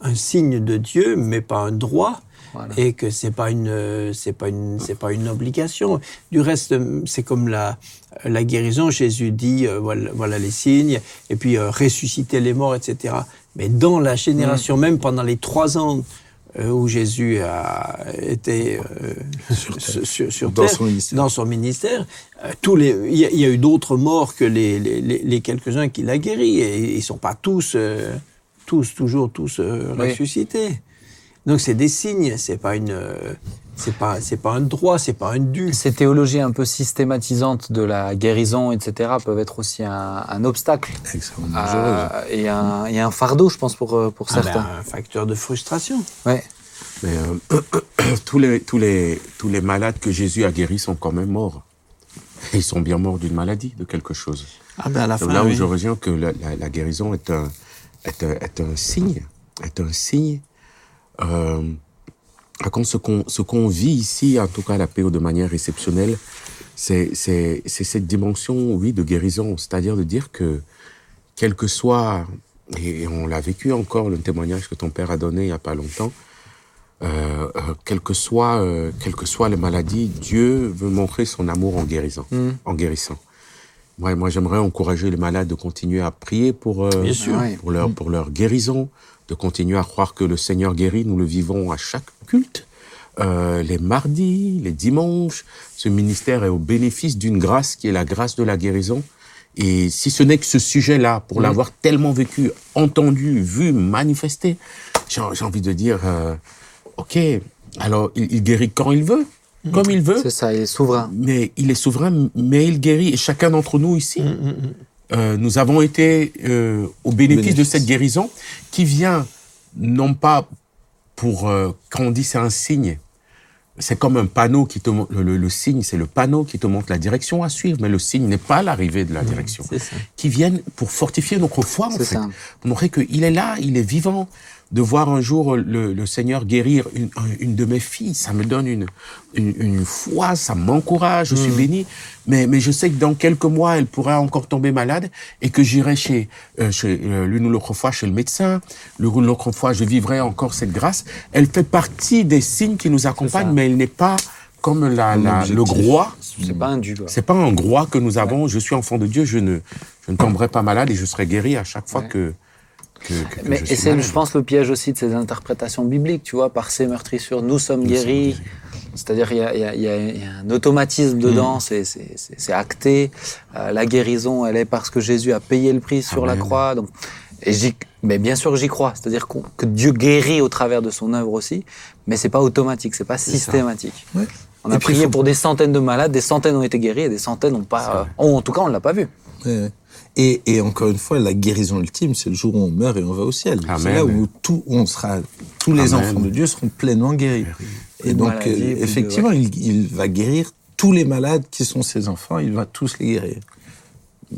Speaker 3: un signe de Dieu, mais pas un droit.
Speaker 1: Voilà.
Speaker 3: Et que c'est pas une, c'est pas une, c'est pas une obligation. Du reste, c'est comme la, la guérison. Jésus dit, euh, voilà, voilà les signes, et puis euh, ressusciter les morts, etc. Mais dans la génération, même pendant les trois ans où Jésus a été euh, sur, sur- sur
Speaker 4: Dans
Speaker 3: terre,
Speaker 4: son ministère.
Speaker 3: dans son ministère, euh, tous les, il y, a- il y a eu d'autres morts que les, les, quelques-uns qu'il a guéris, et ils sont pas tous, euh, tous toujours tous euh,
Speaker 1: Oui.
Speaker 3: ressuscités. Donc c'est des signes, c'est pas une, euh, c'est pas, c'est pas un droit, c'est pas un dû.
Speaker 1: Ces théologies un peu systématisantes de la guérison, etc., peuvent être aussi un, un obstacle à- et, un, et un fardeau, je pense, pour, euh, pour
Speaker 3: Ah ben,
Speaker 1: certains.
Speaker 3: un facteur de frustration.
Speaker 1: Ouais.
Speaker 2: Mais euh, tous, les, tous, les, tous les malades que Jésus a guéris sont quand même morts. Ils sont bien morts d'une maladie, de quelque chose.
Speaker 3: Ah ben à la
Speaker 2: Donc là où je reviens que la, la- la guérison est un, est, un, est un signe, est un signe. Euh, par contre, ce qu'on ce qu'on vit ici, en tout cas à la PO de manière exceptionnelle, c'est c'est c'est cette dimension, oui, de guérison, c'est-à-dire de dire que quel que soit, et on l'a vécu encore le témoignage que ton père a donné il y a pas longtemps, euh, euh, quelle que soit, euh, quelle que soit les maladies, Dieu veut montrer son amour en guérissant, en guérissant. Moi, moi j'aimerais encourager les malades de continuer à prier pour, euh,
Speaker 3: Bien sûr.
Speaker 1: Ouais.
Speaker 2: pour, leur, pour leur guérison, de continuer à croire que le Seigneur guérit. Nous le vivons à chaque culte, euh, les mardis, les dimanches. Ce ministère est au bénéfice d'une grâce qui est la grâce de la guérison. Et si ce n'est que ce sujet-là, pour l'avoir tellement vécu, entendu, vu, manifesté, j'ai envie de dire, euh, ok, alors il, il guérit quand il veut, comme il veut,
Speaker 1: C'est ça, il est souverain.
Speaker 2: mais il est souverain, mais il guérit. Et chacun d'entre nous ici, euh, nous avons été euh, au bénéfice, de cette guérison qui vient non pas pour euh, quand on dit c'est un signe, c'est comme un panneau qui te le, le- le signe, c'est le panneau qui te montre la direction à suivre, mais le signe n'est pas l'arrivée de la direction.
Speaker 3: C'est ça.
Speaker 2: Qui viennent pour fortifier notre foi en fait,
Speaker 1: ça.
Speaker 2: pour montrer qu'il est là, il est vivant. De voir un jour le, le Seigneur guérir une, une de mes filles, ça me donne une, une, une foi, ça m'encourage, je suis béni. Mais, mais je sais que dans quelques mois, elle pourrait encore tomber malade et que j'irai chez, euh, chez euh, l'une ou l'autre fois chez le médecin, l'une ou l'autre fois je vivrai encore cette grâce. Elle fait partie des signes qui nous accompagnent, mais elle n'est pas comme la, la- le groix.
Speaker 1: C'est pas un quoi.
Speaker 2: C'est pas un groix que nous avons. Je suis enfant de Dieu, je ne, je ne tomberai pas malade et je serai guéri à chaque fois
Speaker 1: Ouais.
Speaker 2: que, que, que- que
Speaker 1: Mais
Speaker 2: je
Speaker 1: et c'est, je pense, le piège aussi de ces interprétations bibliques, tu vois, par ces meurtrissures, nous sommes guéris. C'est-à-dire, il y a, y a- y a- il y a un automatisme dedans, c'est, c'est, c'est- c'est acté. Euh, la guérison, elle est parce que Jésus a payé le prix sur la croix. Donc, et j'y, mais bien sûr, j'y crois. C'est-à-dire qu'on- que Dieu guérit au travers de son œuvre aussi, mais c'est pas automatique, c'est pas systématique.
Speaker 4: Ouais.
Speaker 1: On a prié
Speaker 4: faut-
Speaker 1: pour des centaines de malades, des centaines ont été guéris et des centaines n'ont pas. euh, en tout cas, on l'a pas vu.
Speaker 4: Ouais, ouais. Et, et encore une fois, la guérison ultime, c'est le jour où on meurt et on va au ciel. C'est là où tout, on sera, tous les
Speaker 2: Amen.
Speaker 4: enfants de Dieu seront pleinement guéris. Et donc,
Speaker 1: maladie,
Speaker 4: euh,
Speaker 1: de-
Speaker 4: effectivement, il, il va guérir tous les malades qui sont ses enfants, il va tous les guérir.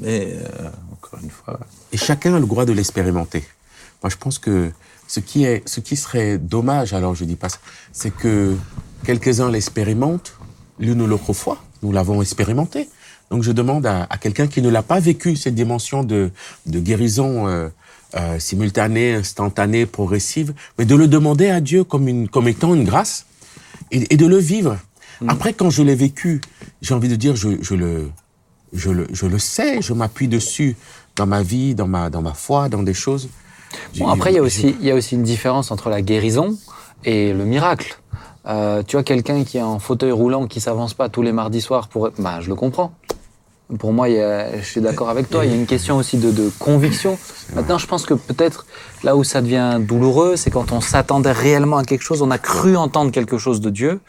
Speaker 4: Mais euh, encore une fois.
Speaker 2: Et chacun a le droit de l'expérimenter. Moi, je pense que ce qui est, ce qui serait dommage, alors je dis pas ça, c'est que quelques-uns l'expérimentent l'une ou l'autre fois. Nous l'avons expérimenté. Donc je demande à, à quelqu'un qui ne l'a pas vécu cette dimension de, de guérison euh, euh, simultanée, instantanée, progressive, mais de le demander à Dieu comme, une, comme étant une grâce et, et de le vivre. Après, quand je l'ai vécu, j'ai envie de dire, je, je le, je le, je le sais, je m'appuie dessus dans ma vie, dans ma, dans ma foi, dans des choses.
Speaker 1: Bon, après, il y, a aussi, il y a aussi une différence entre la guérison et le miracle. Euh, tu vois, quelqu'un qui est en fauteuil roulant, qui s'avance pas tous les mardis soirs, pour... bah, je le comprends. Pour moi, il y a- je suis d'accord avec toi. Il y a une question aussi de, de conviction. Maintenant, je pense que peut-être là où ça devient douloureux, c'est quand on s'attendait réellement à quelque chose, on a cru entendre quelque chose de Dieu.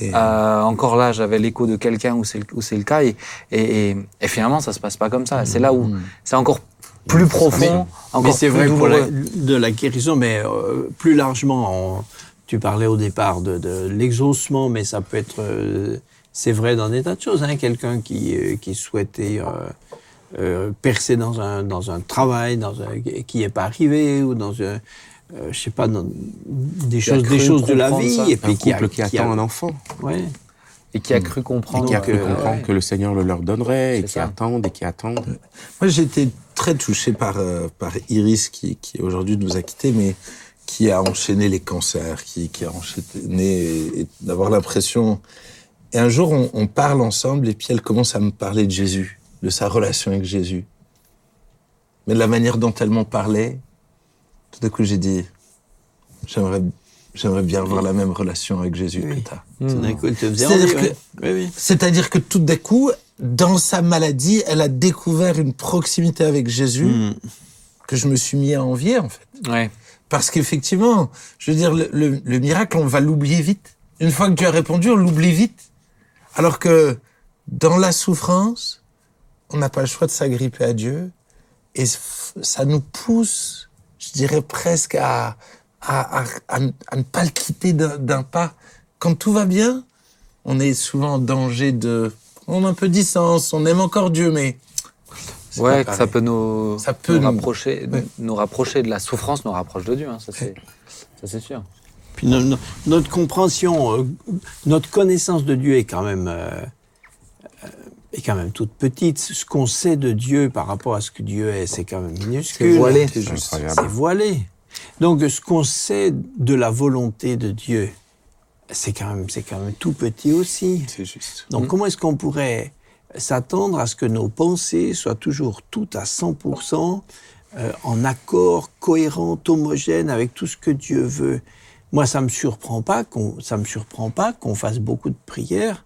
Speaker 4: Et,
Speaker 1: Euh, encore là, j'avais l'écho de quelqu'un où c'est le, où c'est le cas, et, et, et- et finalement, ça se passe pas comme ça. C'est là où c'est encore plus profond, encore
Speaker 3: Mais c'est
Speaker 1: plus
Speaker 3: vrai pour la,
Speaker 1: douloureux.
Speaker 3: de la guérison, mais euh, plus largement, on- tu parlais au départ de, de l'exaucement, mais ça peut être, euh, c'est vrai dans des tas de choses. Hein, Quelqu'un qui, euh, qui souhaitait euh, euh, percer dans un, dans un travail, dans un, qui n'est pas arrivé, ou dans un, euh, je sais pas, dans des choses, des choses de la vie,
Speaker 1: ça.
Speaker 3: et
Speaker 2: Un
Speaker 3: puis qui, a,
Speaker 2: couple qui,
Speaker 3: qui a-
Speaker 2: attend un enfant,
Speaker 3: ouais.
Speaker 1: Et qui a cru
Speaker 2: et
Speaker 1: comprendre.
Speaker 2: qui a cru
Speaker 1: que-
Speaker 2: comprendre
Speaker 1: ouais.
Speaker 2: que le Seigneur le leur donnerait, et qui
Speaker 1: ça.
Speaker 2: attendent, et qui attendent.
Speaker 4: Moi, j'ai été très touché par, euh, par Iris, qui, qui aujourd'hui nous a quittés, mais qui a enchaîné les cancers, qui, qui a enchaîné et, et d'avoir l'impression. Et un jour, on, on parle ensemble, et puis elle commence à me parler de Jésus, de sa relation avec Jésus. Mais de la manière dont elle m'en parlait, tout d'un coup, j'ai dit, j'aimerais, j'aimerais bien avoir la même relation avec Jésus
Speaker 3: Oui.
Speaker 4: que t'as.
Speaker 3: Tout d'un coup, il te faisait
Speaker 4: C'est-à-dire que-
Speaker 3: ouais. Oui, oui.
Speaker 4: C'est-à-dire que tout d'un coup, dans sa maladie, elle a découvert une proximité avec Jésus
Speaker 3: Mm.
Speaker 4: que je me suis mis à envier, en fait.
Speaker 1: Ouais.
Speaker 4: Parce qu'effectivement, je veux dire, le, le- le miracle, on va l'oublier vite. Une fois que Dieu a répondu, on l'oublie vite. Alors que dans la souffrance, on n'a pas le choix de s'agripper à Dieu. Et ça nous pousse, je dirais presque à, à, à, à ne- pas le quitter d'un pas. Quand tout va bien, on est souvent en danger de prendre un peu de distance. On aime encore Dieu, mais...
Speaker 1: Ouais, ça peut nous,
Speaker 4: Ça peut
Speaker 1: nous
Speaker 4: nous-
Speaker 1: rapprocher,
Speaker 4: Ouais.
Speaker 1: nous rapprocher de la souffrance, nous rapproche de Dieu. hein, ça c'est, ça c'est sûr.
Speaker 3: Puis no- no- notre compréhension, euh, notre connaissance de Dieu est quand même euh, euh, est quand même toute petite. Ce qu'on sait de Dieu par rapport à ce que Dieu est, c'est quand même minuscule.
Speaker 1: C'est voilé.
Speaker 3: C'est voilé. Donc ce qu'on sait de la volonté de Dieu, c'est quand même c'est quand même tout petit aussi.
Speaker 2: C'est juste.
Speaker 3: Donc comment est-ce qu'on pourrait s'attendre à ce que nos pensées soient toujours toutes à 100% euh, en accord, cohérentes, homogènes avec tout ce que Dieu veut Moi, ça me surprend pas qu'on ça me surprend pas qu'on fasse beaucoup de prières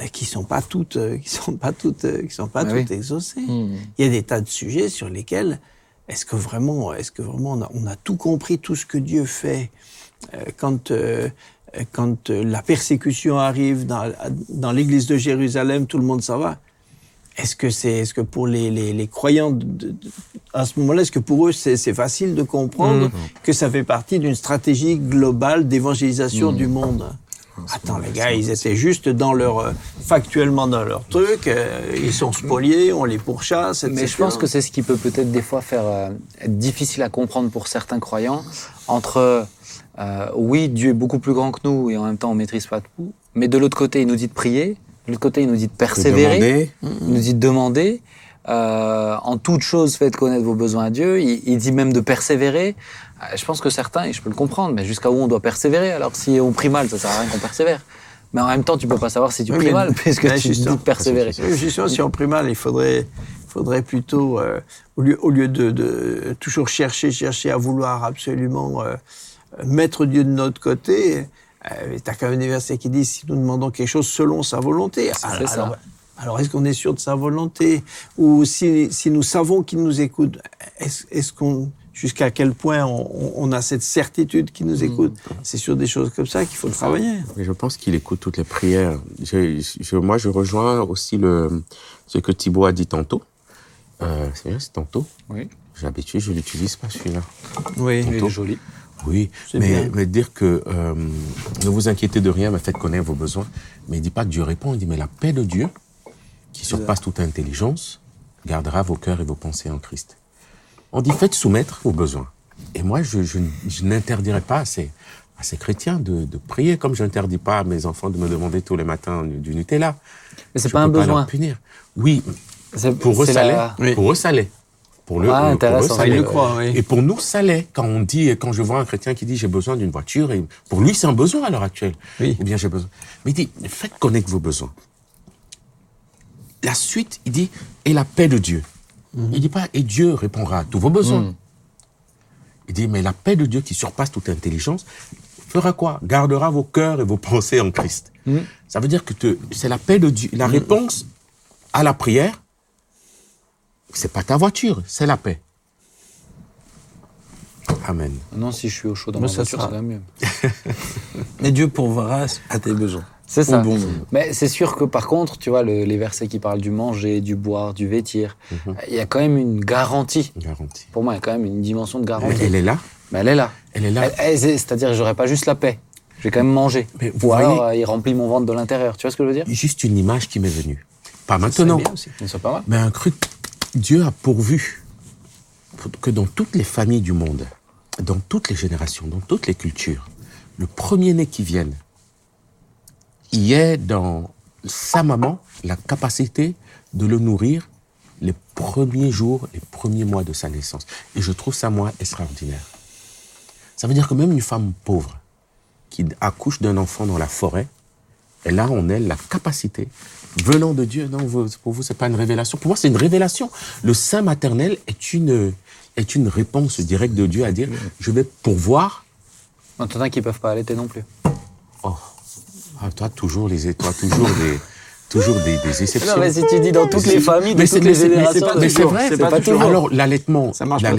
Speaker 3: euh, qui sont pas toutes euh, qui sont pas toutes euh, qui sont pas
Speaker 1: Ah
Speaker 3: toutes
Speaker 1: oui.
Speaker 3: exaucées.
Speaker 4: Hmm.
Speaker 3: Il y a des tas de sujets sur lesquels est-ce que vraiment, est-ce que vraiment on a, on a tout compris, tout ce que Dieu fait quand quand la persécution arrive dans, dans l'Église de Jérusalem, tout le monde s'en va. Est-ce que c'est, est-ce que pour les, les, les croyants de- de- de- à ce moment-là, est-ce que pour eux c'est, c'est facile de comprendre que ça fait partie d'une stratégie globale d'évangélisation du monde? Attends, les gars, ils étaient juste dans leur euh, factuellement dans leur truc. euh, ils sont spoliés, on les pourchasse.
Speaker 1: Mais
Speaker 3: etc.
Speaker 1: je pense que c'est ce qui peut peut-être des fois faire euh, être difficile à comprendre pour certains croyants entre euh, oui Dieu est beaucoup plus grand que nous et en même temps on maîtrise pas tout, mais de l'autre côté il nous dit de prier, de l'autre côté il nous dit de persévérer, il nous dit de demander. euh, en toute chose, faites connaître vos besoins à Dieu. Il, il dit même de persévérer. Euh, Je pense que certains, et je peux le comprendre, mais jusqu'à où on doit persévérer Alors si on prie mal, ça sert à rien qu'on persévère. Mais en même temps, tu peux pas savoir si tu
Speaker 3: Oui,
Speaker 1: pries
Speaker 3: mais-
Speaker 1: mal, puisque tu dis de persévérer.
Speaker 3: Oui, Justement, si on prie mal, il faudrait, faudrait plutôt, euh, au lieu, au lieu de, de toujours chercher, chercher à vouloir absolument euh, mettre Dieu de notre côté, euh, tu as quand même des versets qui disent si nous demandons quelque chose selon sa volonté. Alors,
Speaker 1: ça.
Speaker 3: alors, alors, est-ce qu'on est sûr de sa volonté? Ou si, si nous savons qu'il nous écoute, est-ce est-ce qu'on. Jusqu'à quel point on, on a cette certitude qu'il nous écoute? C'est sur des choses comme ça qu'il faut travailler.
Speaker 2: Je pense qu'il écoute toutes les prières. Je, je- moi, je rejoins aussi le, ce que Thibaut a dit tantôt. Euh, c'est bien, c'est tantôt.
Speaker 1: Oui,
Speaker 2: J'ai l'habitude, je l'utilise pas celui-là.
Speaker 3: Oui.
Speaker 1: il est joli.
Speaker 2: Oui, mais, dire que euh, ne vous inquiétez de rien, mais faites connaître vos besoins. Mais il dit pas que Dieu répond, il dit mais la paix de Dieu, qui surpasse toute intelligence, gardera vos cœurs et vos pensées en Christ. On dit faites soumettre vos besoins. Et moi, je, je, je n'interdirai pas à ces, à ces chrétiens de, de prier, comme je n'interdis pas à mes enfants de me demander tous les matins du, Nutella.
Speaker 1: Mais c'est pas un
Speaker 2: leur
Speaker 1: besoin.
Speaker 2: punir. Oui,
Speaker 1: C'est-
Speaker 2: pour eux
Speaker 1: c'est
Speaker 2: ça l'est.
Speaker 1: la-
Speaker 3: Oui.
Speaker 2: Pour eux ça l'est. Pour, le,
Speaker 1: Ah,
Speaker 2: pour eux, ça
Speaker 3: Ah, il le croit, oui.
Speaker 2: Et pour nous, ça l'est. Quand on dit, quand je vois un chrétien qui dit j'ai besoin d'une voiture, et pour lui, c'est un besoin à l'heure actuelle.
Speaker 3: Oui.
Speaker 2: Ou bien j'ai besoin. Mais il dit, faites connaître vos besoins. La suite, il dit, et la paix de Dieu. Il dit pas, et Dieu répondra à tous vos besoins. Il dit, mais la paix de Dieu qui surpasse toute intelligence fera quoi? Gardera vos cœurs et vos pensées en Christ. Ça veut dire que c'est la paix de Dieu. La réponse à la prière, c'est pas ta voiture, c'est la paix. Amen.
Speaker 1: Non, si je suis au chaud dans
Speaker 3: Mais
Speaker 1: ma voiture, c'est quand même mieux.
Speaker 4: Mais Dieu pourvoira à tes besoins.
Speaker 1: C'est ça.
Speaker 4: bon.
Speaker 1: Mais c'est sûr que par contre, tu vois, le- les versets qui parlent du manger, du boire, du vêtir, il y a quand même une garantie.
Speaker 2: Garantie.
Speaker 1: Pour moi, il y a quand même une dimension de garantie.
Speaker 2: elle est là.
Speaker 1: Mais elle est là.
Speaker 2: Elle est là.
Speaker 1: C'est-à-dire, j'aurais pas juste la paix. Je vais quand même manger.
Speaker 2: Mais vous
Speaker 1: Ou alors,
Speaker 2: voyez-
Speaker 1: euh, il remplit mon ventre de l'intérieur. Tu vois ce que je veux dire?
Speaker 2: Juste une image qui m'est venue. Pas maintenant.
Speaker 3: bien aussi.
Speaker 1: Pas mal.
Speaker 2: Mais un cru, Dieu a pourvu pour que dans toutes les familles du monde, dans toutes les générations, dans toutes les cultures, le premier-né qui vienne, il y ait dans sa maman la capacité de le nourrir les premiers jours, les premiers mois de sa naissance. Et je trouve ça, moi, extraordinaire. Ça veut dire que même une femme pauvre qui accouche d'un enfant dans la forêt, elle a en elle la capacité, venant de Dieu, non, vous- pour vous, c'est pas une révélation. Pour moi, c'est une révélation. Le sein maternel est une, est une réponse directe de Dieu à dire, je vais pourvoir.
Speaker 1: En t'en as qui peuvent pas allaiter non plus.
Speaker 2: Oh, ah, toi, toujours les, toi, toujours des, toujours des, des exceptions.
Speaker 1: Non, mais si tu dis dans toutes les familles,
Speaker 2: c'est-
Speaker 1: toutes les générations,
Speaker 2: c'est pas-
Speaker 1: de-
Speaker 2: mais c'est vrai,
Speaker 1: c'est pas toujours.
Speaker 2: Alors, l'allaitement.
Speaker 3: Ça marche pas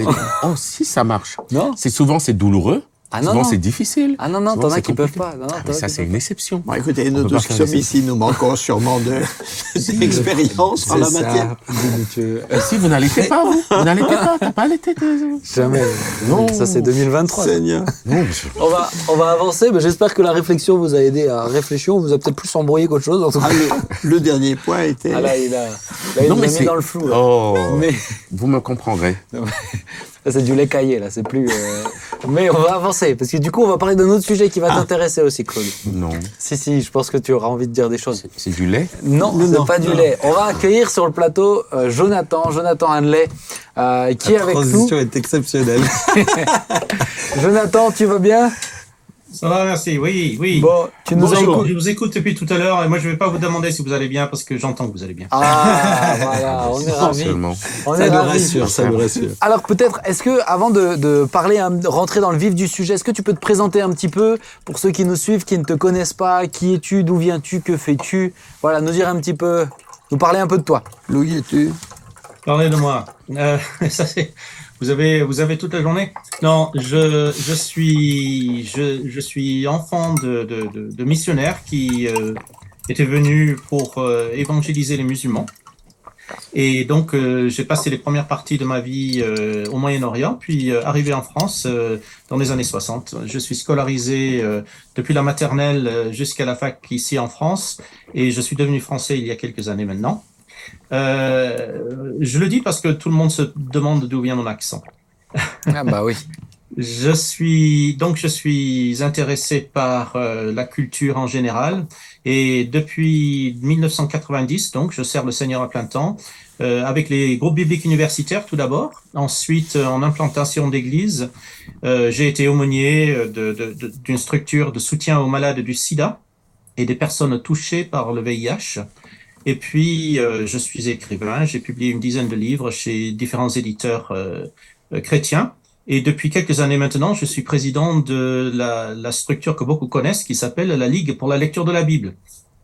Speaker 2: Oh, si, ça marche.
Speaker 1: Non
Speaker 2: C'est souvent, c'est douloureux.
Speaker 1: Ah non,
Speaker 2: souvent,
Speaker 1: non.
Speaker 2: c'est difficile.
Speaker 1: Ah non, non, t'en as qui peuvent pas. Non, non,
Speaker 2: Ah, mais ça, c'est une exception.
Speaker 3: Bon, écoutez, nous tous qui sommes ici, nous manquons sûrement de- d'expérience en la
Speaker 4: ça.
Speaker 3: matière.
Speaker 2: Et si vous n'allaitez pas, vous Vous n'allaitez pas T'as pas allaité tes-
Speaker 1: Jamais.
Speaker 2: Non.
Speaker 1: Ça, c'est 2023.
Speaker 3: Seigneur.
Speaker 2: Non.
Speaker 1: On va, on va avancer, mais j'espère que la réflexion vous a aidé à réfléchir. On vous a peut-être plus embrouillé qu'autre chose. En tout cas.
Speaker 3: Ah, le, le dernier point était.
Speaker 1: Ah là, il a, là, il
Speaker 2: Non, mais
Speaker 1: a mis
Speaker 2: c'est-
Speaker 1: dans le flou.
Speaker 2: Oh,
Speaker 1: Mais
Speaker 2: vous me comprendrez.
Speaker 1: C'est du lait caillé, là. C'est plus. euh, Mais on va avancer, parce que du coup, on va parler d'un autre sujet qui va t'intéresser aussi, Claude.
Speaker 2: Non.
Speaker 1: Si, si, je pense que tu auras envie de dire des choses.
Speaker 2: C'est du lait?
Speaker 1: Non,
Speaker 3: Non,
Speaker 1: c'est
Speaker 3: non,
Speaker 1: pas du lait. On va accueillir sur le plateau euh, Jonathan, Jonathan Hanley, euh, qui est
Speaker 4: La
Speaker 1: avec nous.
Speaker 4: transition est exceptionnelle.
Speaker 1: Jonathan, tu vas bien?
Speaker 5: Ça va, merci. Oui, oui.
Speaker 1: Bon, tu nous
Speaker 5: Bonjour.
Speaker 1: écoutes.
Speaker 5: Je vous écoute depuis tout à l'heure et moi je vais pas vous demander si vous allez bien parce que j'entends que vous allez bien.
Speaker 1: Ah, voilà, on est ravis. On
Speaker 4: Ça
Speaker 1: est
Speaker 4: nous rassure, ça nous rassure.
Speaker 1: Alors peut-être, est-ce que avant de, de parler, de rentrer dans le vif du sujet, est-ce que tu peux te présenter un petit peu pour ceux qui nous suivent, qui ne te connaissent pas, qui es-tu, d'où viens-tu, que fais-tu? Voilà, nous dire un petit peu, nous parler un peu de toi.
Speaker 3: Louis, es-tu?
Speaker 5: Parlez de moi. Euh, ça, c'est- vous avez, vous avez toute la journée? Non, je, je suis, je, je suis enfant de, de, de, de missionnaires qui euh, étaient venus pour euh, évangéliser les musulmans. Et donc, euh, j'ai passé les premières parties de ma vie euh, au Moyen-Orient, puis euh, arrivé en France euh, dans les années 60. Je suis scolarisé depuis la maternelle jusqu'à la fac ici en France, et je suis devenu français il y a quelques années maintenant. Euh, je le dis parce que tout le monde se demande d'où vient mon accent.
Speaker 1: Ah bah oui.
Speaker 5: Je suis donc je suis intéressé par euh, la culture en général et depuis 1990 donc je sers le Seigneur à plein temps euh, avec les groupes bibliques universitaires tout d'abord, ensuite euh, en implantation d'église, euh, j'ai été aumônier euh, de- de- de- d'une structure de soutien aux malades du SIDA et des personnes touchées par le VIH. Et puis, euh, je suis écrivain, j'ai publié une dizaine de livres chez différents éditeurs euh, euh, chrétiens. Et depuis quelques années maintenant, je suis président de la, la structure que beaucoup connaissent, qui s'appelle la Ligue pour la lecture de la Bible.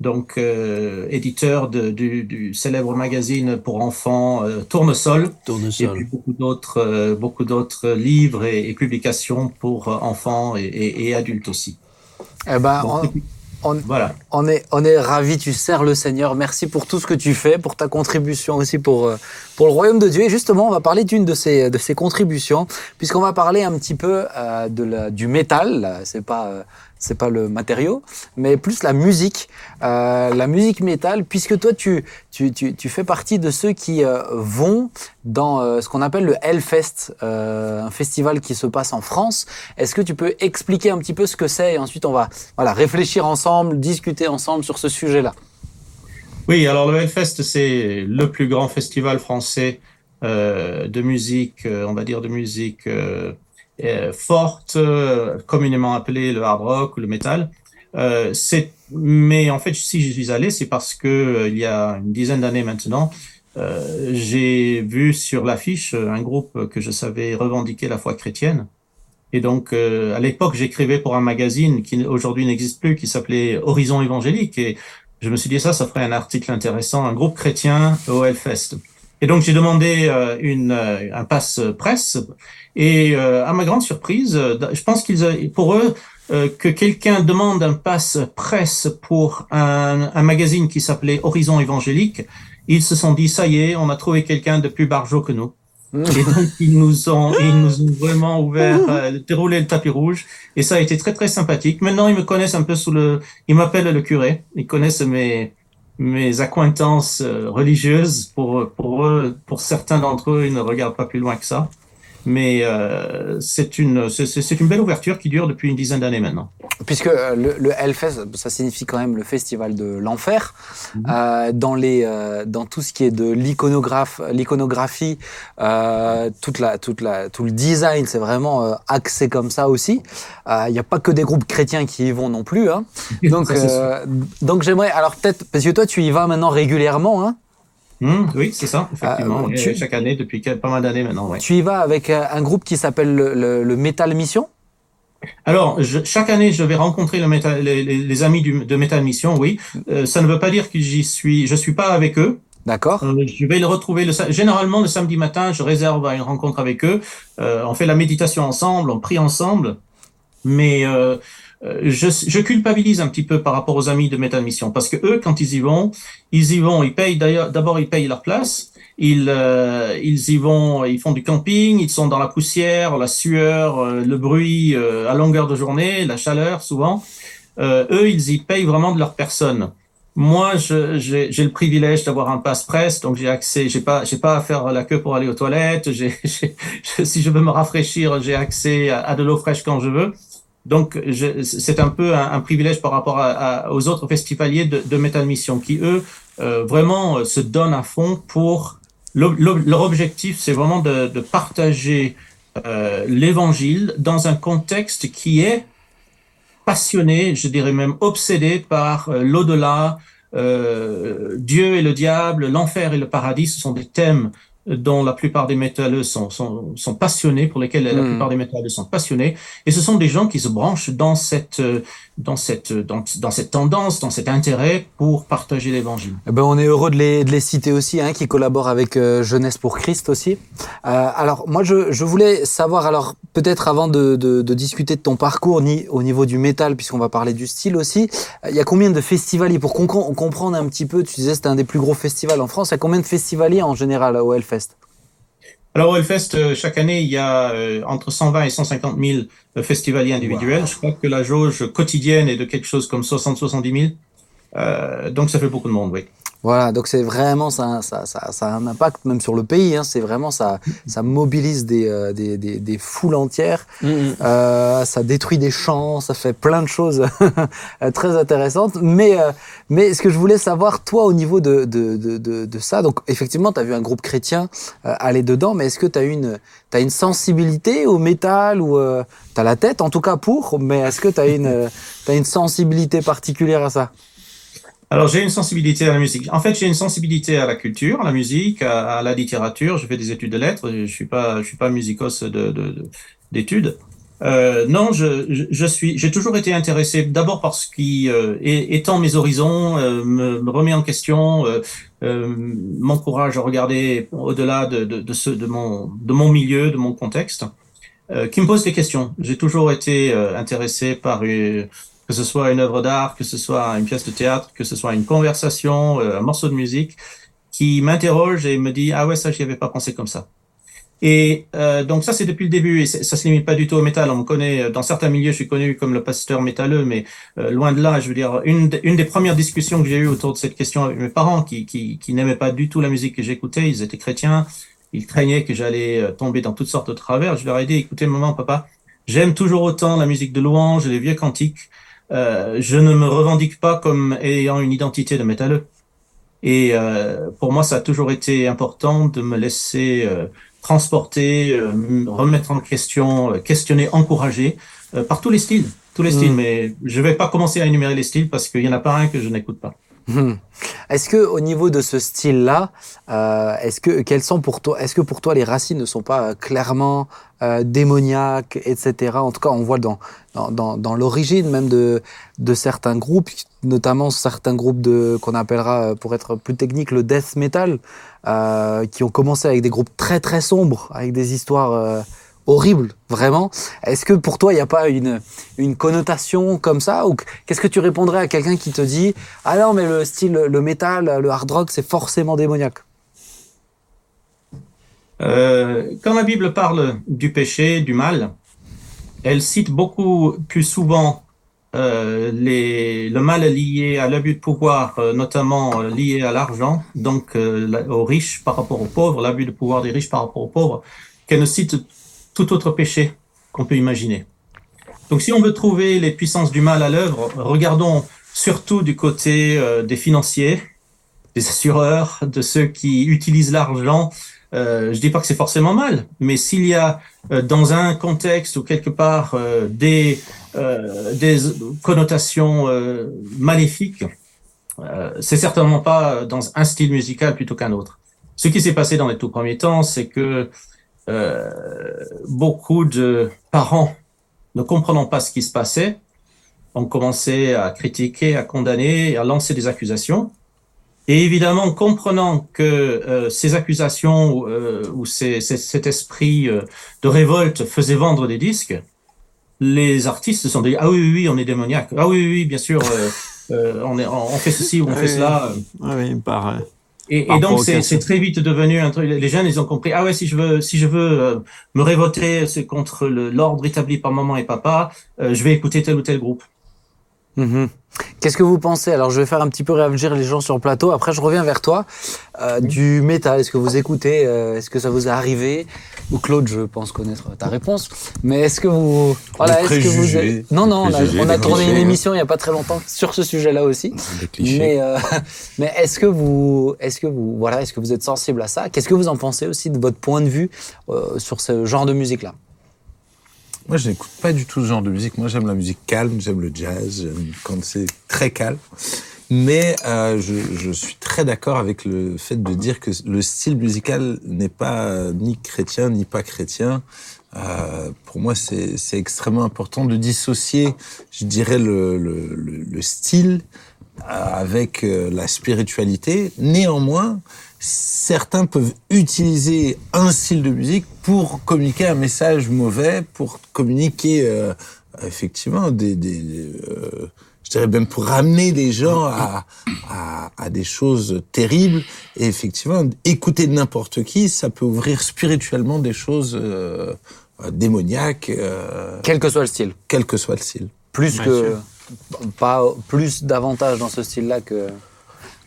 Speaker 5: Donc, euh, éditeur de- du, du célèbre magazine pour enfants euh, Tournesol, et puis
Speaker 3: Tournesol.
Speaker 5: beaucoup d'autres, euh, beaucoup d'autres livres et, et publications pour enfants et, et- et adultes aussi.
Speaker 1: Eh ben,
Speaker 5: Donc,
Speaker 1: on-
Speaker 5: depuis-
Speaker 1: On, voilà. on est, on est ravis, tu sers le Seigneur. Merci pour tout ce que tu fais, pour ta contribution aussi pour, euh, pour le royaume de Dieu. Et justement, on va parler d'une de ces, de ces contributions, puisqu'on va parler un petit peu euh, de la, du métal. C'est pas, euh, c'est pas le matériau, mais plus la musique, euh, la musique métal, puisque toi tu, tu, tu, tu, fais partie de ceux qui euh, vont dans euh, ce qu'on appelle le Hellfest, euh, un festival qui se passe en France. Est-ce que tu peux expliquer un petit peu ce que c'est et ensuite on va voilà, réfléchir ensemble, discuter ensemble sur ce sujet-là?
Speaker 5: Oui, alors le Hellfest c'est le plus grand festival français de musique, on va dire de musique euh, forte, euh, communément appelée le hard rock ou le metal. Euh, mais en fait, si je suis allé, c'est parce que il y a une dizaine d'années maintenant, euh, j'ai vu sur l'affiche un groupe que je savais revendiquer la foi chrétienne. Et donc, à l'époque, j'écrivais pour un magazine qui aujourd'hui n'existe plus, qui s'appelait Horizon évangélique. Et je me suis dit ça, ça ferait un article intéressant, un groupe chrétien au Hellfest. Et donc, j'ai demandé une, un passe presse et euh, à ma grande surprise, euh, je pense qu'ils, pour eux, euh, que quelqu'un demande un passe presse pour un, un magazine qui s'appelait Horizon évangélique, ils se sont dit ça y est, on a trouvé quelqu'un de plus barjot que nous. Et donc ils nous ont, ils nous ont vraiment ouvert, déroulé le tapis rouge, et ça a été très très sympathique. Maintenant ils me connaissent un peu sous le, ils m'appellent le curé, ils connaissent mes mes accointances religieuses. Pour pour eux, pour certains d'entre eux, ils ne regardent pas plus loin que ça. Mais euh, c'est une, c'est une belle ouverture qui dure depuis une dizaine d'années maintenant.
Speaker 1: Puisque euh, le, le, Hellfest, ça signifie quand même le festival de l'enfer. Mhm. euh, dans les, euh, dans tout ce qui est de l'iconographe, l'iconographie, euh, toute la, toute la, tout le design, c'est vraiment euh, axé comme ça aussi. Il n'y a pas que des groupes chrétiens qui y vont non plus. Hein. Donc, donc j'aimerais, alors peut-être, parce que toi tu y vas maintenant régulièrement. Hein.
Speaker 5: Mmh, oui, c'est ça, effectivement. Euh, chaque année, depuis pas mal d'années maintenant. Ouais.
Speaker 1: Tu y vas avec euh, un groupe qui s'appelle le, le, Metal Mission?
Speaker 5: Alors, je, chaque année, je vais rencontrer le les, les, amis du, de Metal Mission, oui. Euh, ça ne veut pas dire que j'y suis, je suis pas avec eux.
Speaker 1: D'accord.
Speaker 5: Euh, je vais le retrouver le, généralement le samedi matin. Je réserve une rencontre avec eux. Euh, on fait la méditation ensemble, on prie ensemble. Mais euh, je, je, culpabilise un petit peu par rapport aux amis de Metal Mission parce que eux, quand ils y vont, ils y vont, ils payent d'ailleurs, d'abord ils payent leur place, ils, euh, ils y vont, ils font du camping, ils sont dans la poussière, la sueur, euh, le bruit à longueur de journée, la chaleur souvent. eux, ils y payent vraiment de leur personne. Moi, j'ai le privilège d'avoir un passe presse, donc j'ai accès, j'ai pas, j'ai pas à faire la queue pour aller aux toilettes. si je veux me rafraîchir, j'ai accès à, à de l'eau fraîche quand je veux. Donc, c'est un peu un, privilège par rapport à, à, aux autres festivaliers de, de Metal Mission qui, eux, euh, vraiment euh, se donnent à fond pour... leur objectif, c'est vraiment de, de partager euh, l'évangile dans un contexte qui est passionné, je dirais même obsédé par euh, l'au-delà, euh, Dieu et le diable, l'enfer et le paradis. Ce sont des thèmes dont la plupart des métalleux sont, sont, sont passionnés, pour lesquels la hmm. plupart des métalleux sont passionnés. Et ce sont des gens qui se branchent dans cette, dans cette, dans, dans cette tendance, dans cet intérêt pour partager l'évangile.
Speaker 1: Eh ben, on est heureux de les, de les citer aussi, hein, qui collaborent avec euh, Jeunesse pour Christ aussi. Euh, alors, moi, je, je voulais savoir, alors, peut-être avant de, de, de, discuter de ton parcours ni, au niveau du métal, puisqu'on va parler du style aussi, il y a combien de festivaliers Pour qu'on comprendre un petit peu, tu disais c'était un des plus gros festivals en France, il y a combien de festivaliers en général au Hellfest
Speaker 5: alors au Hellfest, euh, chaque année, il y a euh, entre 120 et 150 000 euh, festivaliers individuels. Je crois que la jauge quotidienne est de quelque chose comme 60-70 000. Euh, donc ça fait beaucoup de monde, oui.
Speaker 1: Voilà, donc c'est vraiment ça, ça, ça, ça, a un impact même sur le pays. Hein, c'est vraiment ça, ça mobilise des, euh, des, des, des, foules entières. Mm, mm. Euh, ça détruit des champs, ça fait plein de choses très intéressantes. Mais euh, mais ce que je voulais savoir, toi, au niveau de de, de, de, de ça, donc effectivement, tu as vu un groupe chrétien euh, aller dedans, mais est-ce que tu as une as une sensibilité au métal ou tu as la tête, en tout cas pour, mais est-ce que tu as une as une sensibilité particulière à ça?
Speaker 5: Alors j'ai une sensibilité à la musique. En fait, j'ai une sensibilité à la culture, à la musique, à, la littérature. Je fais des études de lettres. Je suis pas, je suis pas musicos de d'études. Euh, non, je, je, suis, j'ai toujours été intéressé d'abord parce qu'il euh, étend mes horizons, euh, me, me, remet en question, euh, euh, m'encourage à regarder au-delà de, de, de, ce, de mon de mon milieu, de mon contexte, qui me pose des questions. J'ai toujours été intéressé par que ce soit une œuvre d'art, que ce soit une pièce de théâtre, que ce soit une conversation, euh, un morceau de musique, qui m'interroge et me dit ah ouais ça j'y avais pas pensé comme ça. Et euh, donc ça c'est depuis le début et ça se limite pas du tout au métal. On me connaît dans certains milieux, je suis connu comme le pasteur métalleux, mais euh, loin de là. Je veux dire une, une des premières discussions que j'ai eues autour de cette question avec mes parents, qui qui, qui n'aimaient pas du tout la musique que j'écoutais, ils étaient chrétiens, ils craignaient que j'allais euh, tomber dans toutes sortes de travers. Je leur ai dit écoutez maman, papa, j'aime toujours autant la musique de louange, les vieux cantiques. Euh, je ne me revendique pas comme ayant une identité de métalleux. Et euh, pour moi, ça a toujours été important de me laisser euh, transporter, euh, remettre en question, euh, questionner, encourager euh, par tous les styles, tous les styles. Mais je vais pas commencer à énumérer les styles parce qu'il y en a pas un que je n'écoute pas.
Speaker 1: Est-ce que au niveau de ce style-là, euh, est-ce que quelles sont pour toi, est-ce que pour toi les racines ne sont pas euh, clairement euh, démoniaques, etc. En tout cas, on voit dans dans, dans, dans l'origine même de de certains groupes, notamment certains groupes de qu'on appellera, euh, pour être plus technique, le death metal, qui ont commencé avec des groupes très très sombres, avec des histoires horrible, vraiment. Est-ce que pour toi, il n'y a pas une, une connotation comme ça Ou qu'est-ce que tu répondrais à quelqu'un qui te dit Ah non, mais le style, le métal, le hard rock, c'est forcément démoniaque
Speaker 5: Euh, quand la Bible parle du péché, du mal, elle cite beaucoup plus souvent euh, le mal lié à l'abus de pouvoir, euh, notamment lié à l'argent, donc aux riches par rapport aux pauvres, l'abus de pouvoir des riches par rapport aux pauvres, qu'elle ne cite tout autre péché qu'on peut imaginer. Donc si on veut trouver les puissances du mal à l'œuvre, regardons surtout du côté euh, des financiers, des assureurs, de ceux qui utilisent l'argent euh, je dis pas que c'est forcément mal, mais s'il y a euh, dans un contexte ou quelque part euh, des des connotations maléfiques, c'est certainement pas dans un style musical plutôt qu'un autre. Ce qui s'est passé dans les tout premiers temps, c'est que euh, beaucoup de parents, ne comprenant pas ce qui se passait, ont commencé à critiquer, à condamner, à lancer des accusations. Et évidemment, comprenant que euh, ces accusations euh, ou ces- ces- cet esprit de révolte faisait vendre des disques, les artistes se sont dit ah oui oui, oui on est démoniaque ah oui oui, oui bien sûr euh, euh, on est on on fait ceci ou on fait
Speaker 3: Oui.
Speaker 5: cela
Speaker 3: Ah oui, par,
Speaker 5: et, donc c'est très vite devenu un truc. Les jeunes ils ont compris ah ouais si je veux si je veux euh, me révolter c'est contre l'ordre établi par maman et papa euh, je vais écouter tel ou tel groupe
Speaker 1: Mhm. Qu'est-ce que vous pensez? Alors, je vais faire un petit peu réagir les gens sur le plateau. Après, je reviens vers toi. Euh, Du métal, est-ce que vous écoutez euh, Est-ce que ça vous est arrivé? Ou Claude, je pense connaître ta réponse. Mais est-ce que vous... Voilà, est-ce que vous... Non, non, on a, on tourné une émission il n'y a pas très longtemps sur ce sujet-là aussi. Mais, euh, mais est-ce que vous, est-ce que vous, voilà, est-ce que vous êtes sensible à ça? Qu'est-ce que vous en pensez aussi de votre point de vue euh, sur ce genre de musique-là?
Speaker 4: Moi, je n'écoute pas du tout ce genre de musique. Moi, j'aime la musique calme, j'aime le jazz, quand c'est très calme. Mais euh, je, suis très d'accord avec le fait de dire que le style musical n'est pas euh, ni chrétien ni pas chrétien. Euh, pour moi, c'est extrêmement important de dissocier, je dirais, le, le, le, le style avec la spiritualité. Néanmoins, certains peuvent utiliser un style de musique pour communiquer un message mauvais, pour communiquer euh, effectivement des, des euh, je dirais même pour ramener les gens à, à, à des choses terribles. Et effectivement, écouter n'importe qui, ça peut ouvrir spirituellement des choses euh, démoniaques, euh,
Speaker 1: Quel que soit le style.
Speaker 4: quel que soit le style.
Speaker 1: Plus
Speaker 3: Bien
Speaker 1: que pas plus davantage dans ce style-là que